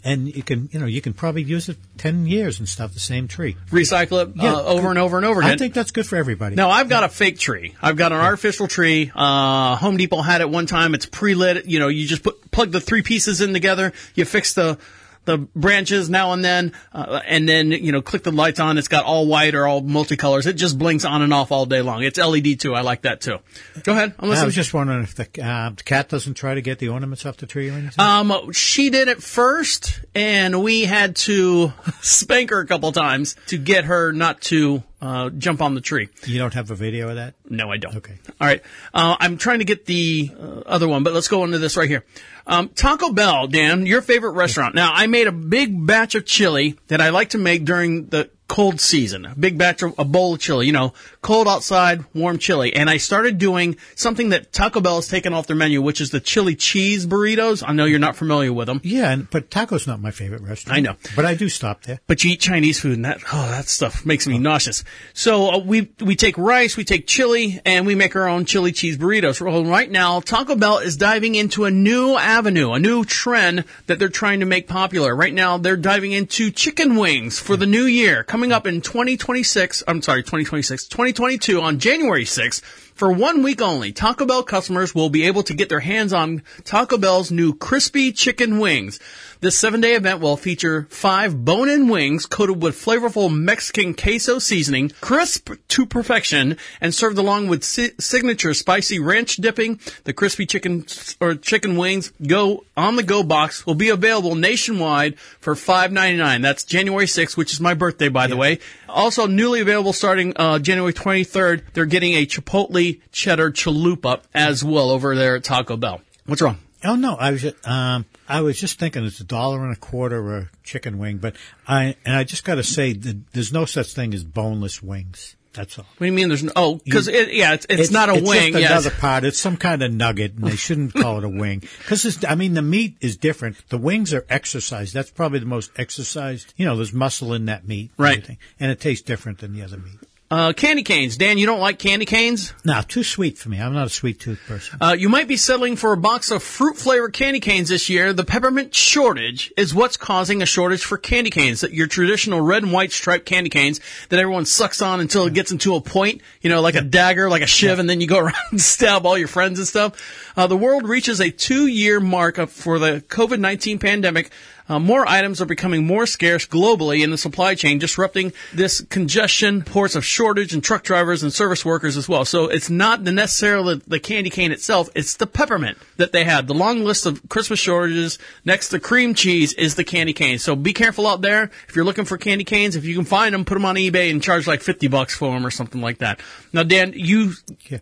and you can you know you can probably use it ten years and stuff. The same tree. Recycle it uh, over and over and over Again. I think that's good for everybody. Now I've got a fake tree. I've got an artificial tree. Uh, Home Depot had it one time. It's pre-lit. You know, you just put plug the three pieces in together. You fix the the branches now and then, uh, and then you know click the lights on. It's got all white or all multicolors. It just blinks on and off all day long. It's LED too. I like that too. Go ahead. I was just wondering if the, uh, the cat doesn't try to get the ornaments off the tree or anything. Um, she did it first, and we had to [LAUGHS] spank her a couple times to get her not to uh, jump on the tree. you don't have a video of that? No, I don't. Okay. All right. Uh, I'm trying to get the uh, other one, but let's go into this right here. Um, Taco Bell, Dan, your favorite restaurant. Now, I made a big batch of chili that I like to make during the cold season. A big batch of a bowl of chili, you know, cold outside, warm chili. And I started doing something that Taco Bell has taken off their menu, which is the chili cheese burritos. I know you're not familiar with them. Yeah, and, but taco's not my favorite restaurant. I know. but I do stop there. But you eat Chinese food, and that oh, that stuff makes me nauseous. So uh, we we take rice, we take chili, and we make our own chili cheese burritos. Well, right now, Taco Bell is diving into a new avenue, a new trend that they're trying to make popular. Right now, they're diving into chicken wings for the new year. Coming up in 2026, I'm sorry, 2026, 2022 on January 6th. For one week only, Taco Bell customers will be able to get their hands on Taco Bell's new crispy chicken wings. This seven day event will feature five bone in wings coated with flavorful Mexican queso seasoning, crisp to perfection, and served along with si- signature spicy ranch dipping. The crispy chicken or chicken wings go on the go box will be available nationwide for $5.99. That's January 6th, which is my birthday, by the way. Also, newly available starting uh, January 23rd, they're getting a Chipotle cheddar chalupa as well over there at Taco Bell. What's wrong? Oh no, I was just, um, I was just thinking it's a dollar and a quarter a chicken wing, but I and I just got to say that there's no such thing as boneless wings. That's all. What do you mean there's no, oh, because it, yeah, it's, it's, not a it's wing. Just yes. another part. It's some kind of nugget, and they shouldn't call it a wing because I mean the meat is different. The wings are exercised. That's probably the most exercised. You know, there's muscle in that meat, Right. everything, and it tastes different than the other meat. Uh, candy canes. Dan, you don't like candy canes? No, too sweet for me. I'm not a sweet tooth person. Uh, you might be settling for a box of fruit flavored candy canes this year. The peppermint shortage is what's causing a shortage for candy canes. Your traditional red and white striped candy canes that everyone sucks on until it gets into a point, you know, like a dagger, like a shiv, and then you go [LAUGHS] around and stab all your friends and stuff. Uh, the world reaches a two year mark for the COVID-19 pandemic. Uh, more items are becoming more scarce globally in the supply chain, disrupting this congestion, ports of shortage, and truck drivers and service workers as well. So it's not the necessarily the candy cane itself; it's the peppermint that they had. The long list of Christmas shortages next to cream cheese is the candy cane. So be careful out there if you're looking for candy canes. If you can find them, put them on eBay and charge like fifty bucks for them or something like that. Now, Dan, you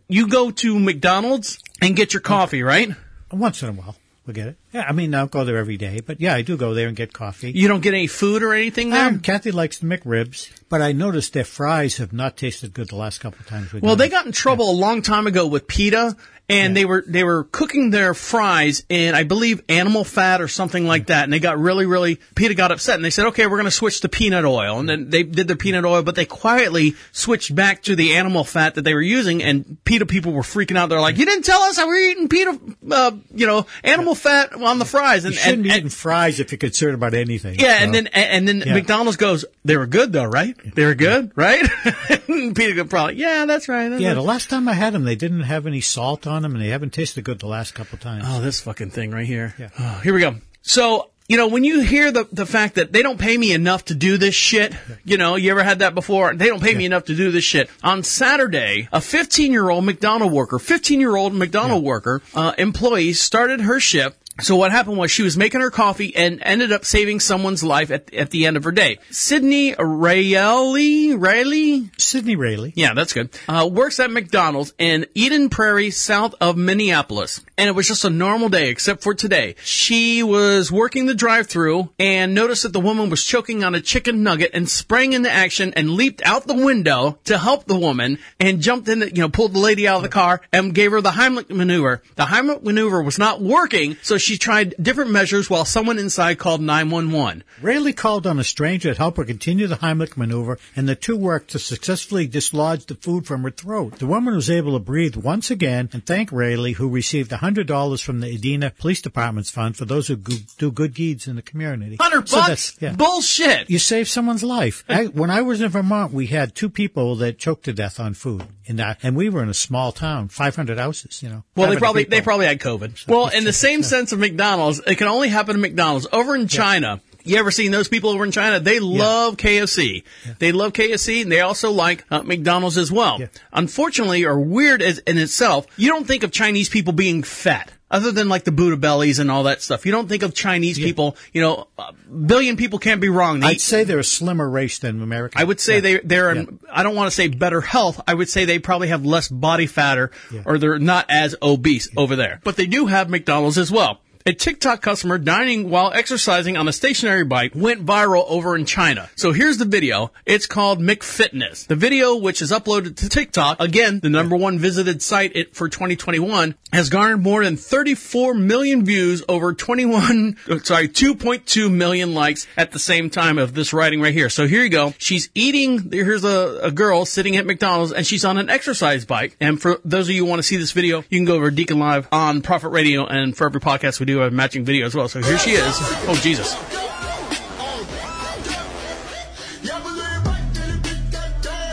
you go to McDonald's and get your coffee, right? Once in a while, we'll get it. Yeah, I mean, I don't go there every day, but yeah, I do go there and get coffee. You don't get any food or anything there. Um, Kathy likes the McRibs, but I noticed their fries have not tasted good the last couple of times. we've Well, they got in trouble a long time ago with PETA, and they were they were cooking their fries in I believe animal fat or something like that, and they got really really PETA got upset, and they said, okay, we're going to switch to peanut oil, and then they did their peanut oil, but they quietly switched back to the animal fat that they were using, and PETA people were freaking out. They're like, you didn't tell us that we were eating PETA, uh, you know, animal fat on the fries, You and shouldn't and, be and eating fries if you're concerned about anything. yeah, so. and then and then Yeah. McDonald's goes, they were good though, right? They were good, right? [LAUGHS] [LAUGHS] Could probably, yeah, that's right. that's Yeah, right." the last time I had them, they didn't have any salt on them, and they haven't tasted good the last couple times. Oh, this fucking thing right here. Yeah. Oh, here we go. So, you know, when you hear the, the fact that they don't pay me enough to do this shit, you know, you ever had that before? They don't pay me enough to do this shit. On Saturday, a 15 year old McDonald worker, 15 year old McDonald worker, uh, employee started her shift so what happened was she was making her coffee and ended up saving someone's life at, at the end of her day. Sydney Raley, Raley? Sydney Raley. Yeah, that's good. Uh, works at McDonald's in Eden Prairie, south of Minneapolis. And it was just a normal day, except for today. She was working the drive-through and noticed that the woman was choking on a chicken nugget and sprang into action and leaped out the window to help the woman and jumped in, you know, pulled the lady out of the car and gave her the Heimlich maneuver. The Heimlich maneuver was not working, so she tried different measures while someone inside called 911. Raley called on a stranger to help her continue the Heimlich maneuver, and the two worked to successfully dislodge the food from her throat. The woman was able to breathe once again and thank Raley, who received $100 from the Edina Police Department's fund for those who go- do good deeds in the community. 100 So bucks? yeah. Bullshit! You saved someone's life. I, when I was in Vermont, we had two people that choked to death on food, in that, and we were in a small town, 500 houses. You know. Well, they probably people. they probably had COVID. Well, in the same sense of McDonald's, it can only happen to McDonald's. Over in China, you ever seen those people over in China? They love KFC. They love KFC, and they also like uh, McDonald's as well. Unfortunately, or weird as in itself, you don't think of Chinese people being fat. Other than like the Buddha bellies and all that stuff, you don't think of Chinese people. You know, a billion people can't be wrong. They I'd say they're a slimmer race than America. I would say they they're in, I don't want to say better health. I would say they probably have less body fat or, or they're not as obese over there. But they do have McDonald's as well. A TikTok customer dining while exercising on a stationary bike went viral over in China. So here's the video. It's called McFitness. The video, which is uploaded to TikTok, again, the number one visited site for 2021, has garnered more than 34 million views over 21, uh, sorry, 2.2 million likes at the same time of this writing right here. So here you go. She's eating, here's a, a girl sitting at McDonald's and she's on an exercise bike. And for those of you who want to see this video, you can go over Deacon Live on Profit Radio and for every podcast we do do a matching video as well. So here she is. Oh, Jesus.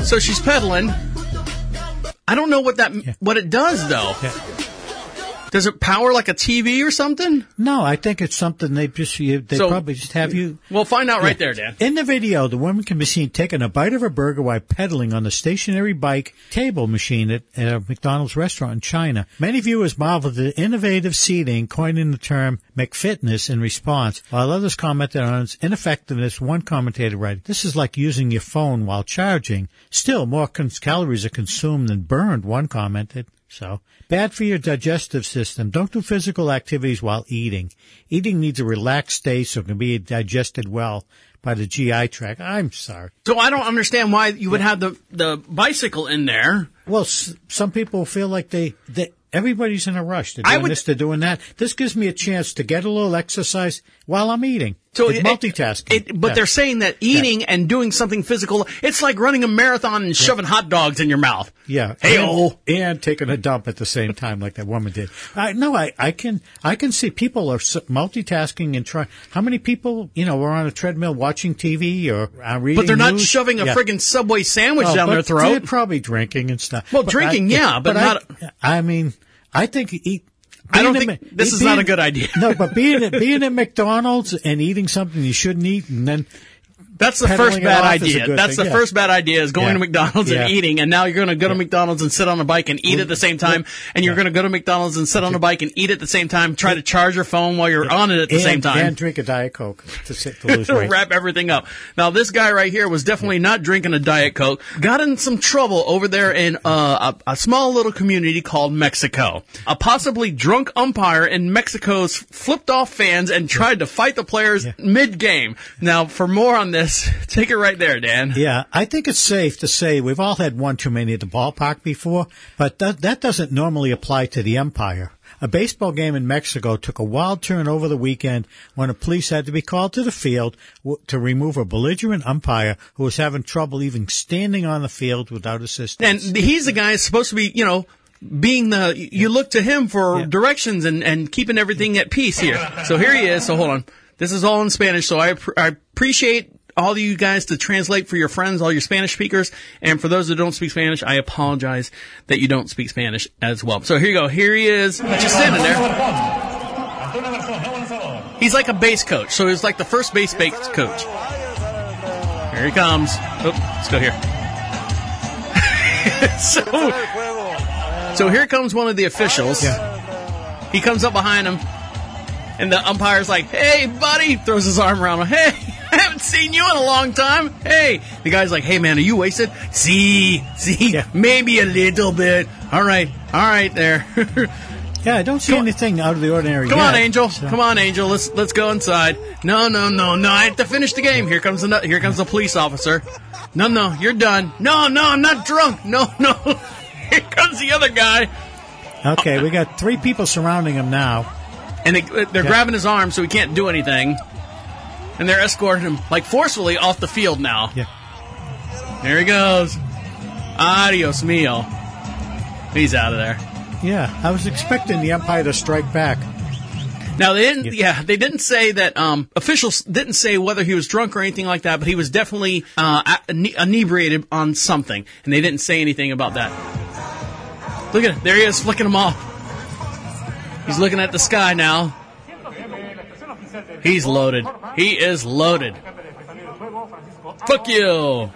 So she's pedaling. I don't know what that yeah. what it does though. Yeah. Does it power like a TV or something? No, I think it's something they just you, they So- probably just have you. We'll find out right there, Dan. In the video, the woman can be seen taking a bite of a burger while pedaling on the stationary bike table machine at a McDonald's restaurant in China. Many viewers marveled at the innovative seating, coining the term McFitness in response, while others commented on its ineffectiveness. One commentator writing, "This is like using your phone while charging. Still, more cons- calories are consumed than burned." One commented. So, bad for your digestive system. Don't do physical activities while eating. Eating needs a relaxed state so it can be digested well by the GI tract. I'm sorry. So I don't understand why you would have the the bicycle in there. Well, s- some people feel like they, they everybody's in a rush. They're doing would- this, they're doing that. This gives me a chance to get a little exercise while I'm eating. So it's it- multitasking. It, but Yeah. they're saying that eating and doing something physical, it's like running a marathon and shoving hot dogs in your mouth. Yeah. Hey-o. and, and taking a dump at the same time, like that woman did. I no, I, I can I can see people are multitasking and trying. How many people you know are on a treadmill watching TV or uh, reading? But they're not news? shoving a Yeah. friggin' Subway sandwich Oh, down but their throat. They're probably drinking and stuff. Well, But drinking, I- yeah, but not- I, I mean, I think eat. I don't think- at- this is being- not a good idea. No, but being at, [LAUGHS] being at McDonald's and eating something you shouldn't eat, and then That's the first bad off is a idea. That's thing, the yeah. first bad idea is going Yeah. to McDonald's Yeah. and eating, and now you're going to go to McDonald's and sit on a bike and eat at the same time, and you're going to go to McDonald's and sit on a bike and eat at the same time, try to charge your phone while you're on it at the and, same time. and drink a diet coke to, sit, to lose [LAUGHS] weight. wrap everything up. Now, this guy right here was definitely not drinking a Diet Coke. Got in some trouble over there in uh, a, a small little community called Mexico. A possibly drunk umpire in Mexico's flipped off fans and tried to fight the players mid game. Now, for more on this, take it right there, Dan. Yeah, I think it's safe to say we've all had one too many at the ballpark before, but that, that doesn't normally apply to the umpire. A baseball game in Mexico took a wild turn over the weekend when the police had to be called to the field w- to remove a belligerent umpire who was having trouble even standing on the field without assistance. And he's the guy supposed to be, you know, being the, you look to him for directions and, and keeping everything at peace here. So here he is. So hold on. This is all in Spanish. So I, I appreciate all of you guys to translate for your friends, all your Spanish speakers. And for those that don't speak Spanish, I apologize that you don't speak Spanish as well. So here you go. Here he is, just standing there. He's like a base coach. So he's like the first base base coach. Here he comes. Oh, let's go here. [LAUGHS] so, so here comes one of the officials. He comes up behind him, and the umpire's like, "Hey, buddy!" Throws his arm around him. Hey, [LAUGHS] haven't seen you in a long time. Hey, the guy's like, "Hey, man, are you wasted?" See, see, maybe a little bit. All right, all right, there. [LAUGHS] yeah, I don't see anything out of the ordinary. Come yet. on, Angel. Come on, Angel. Let's let's go inside. No, no, no, no. I have to finish the game. Here comes the here comes the police officer. No, no, you're done. No, no, I'm not drunk. No, [LAUGHS] no. Here comes the other guy, Okay, we got three people surrounding him now. and they, they're grabbing his arm so he can't do anything, and they're escorting him like forcefully off the field now. Yeah. There he goes. Adios mio. He's out of there. Yeah, I was expecting the umpire to strike back. Now they didn't. Yeah, they didn't say that. Um, officials didn't say whether he was drunk or anything like that, but he was definitely uh, inebriated on something, and they didn't say anything about that. Look at it. There he is, flicking them off. He's looking at the sky now. He's loaded. He is loaded. Fuck you.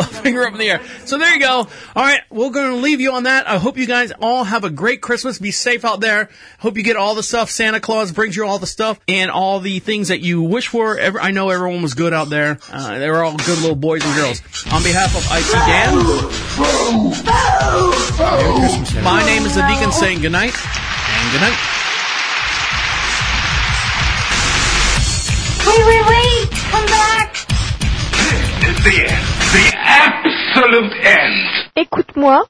[LAUGHS] Finger up in the air. So there you go. All right, we're going to leave you on that. I hope you guys all have a great Christmas. Be safe out there. Hope you get all the stuff. Santa Claus brings you all the stuff and all the things that you wish for. I know everyone was good out there. Uh, they were all good little boys and girls. On behalf of IT Dan, my name is the Deacon saying goodnight and goodnight. Wait, wait, wait! Come back! It's the end. The absolute end. Écoute-moi,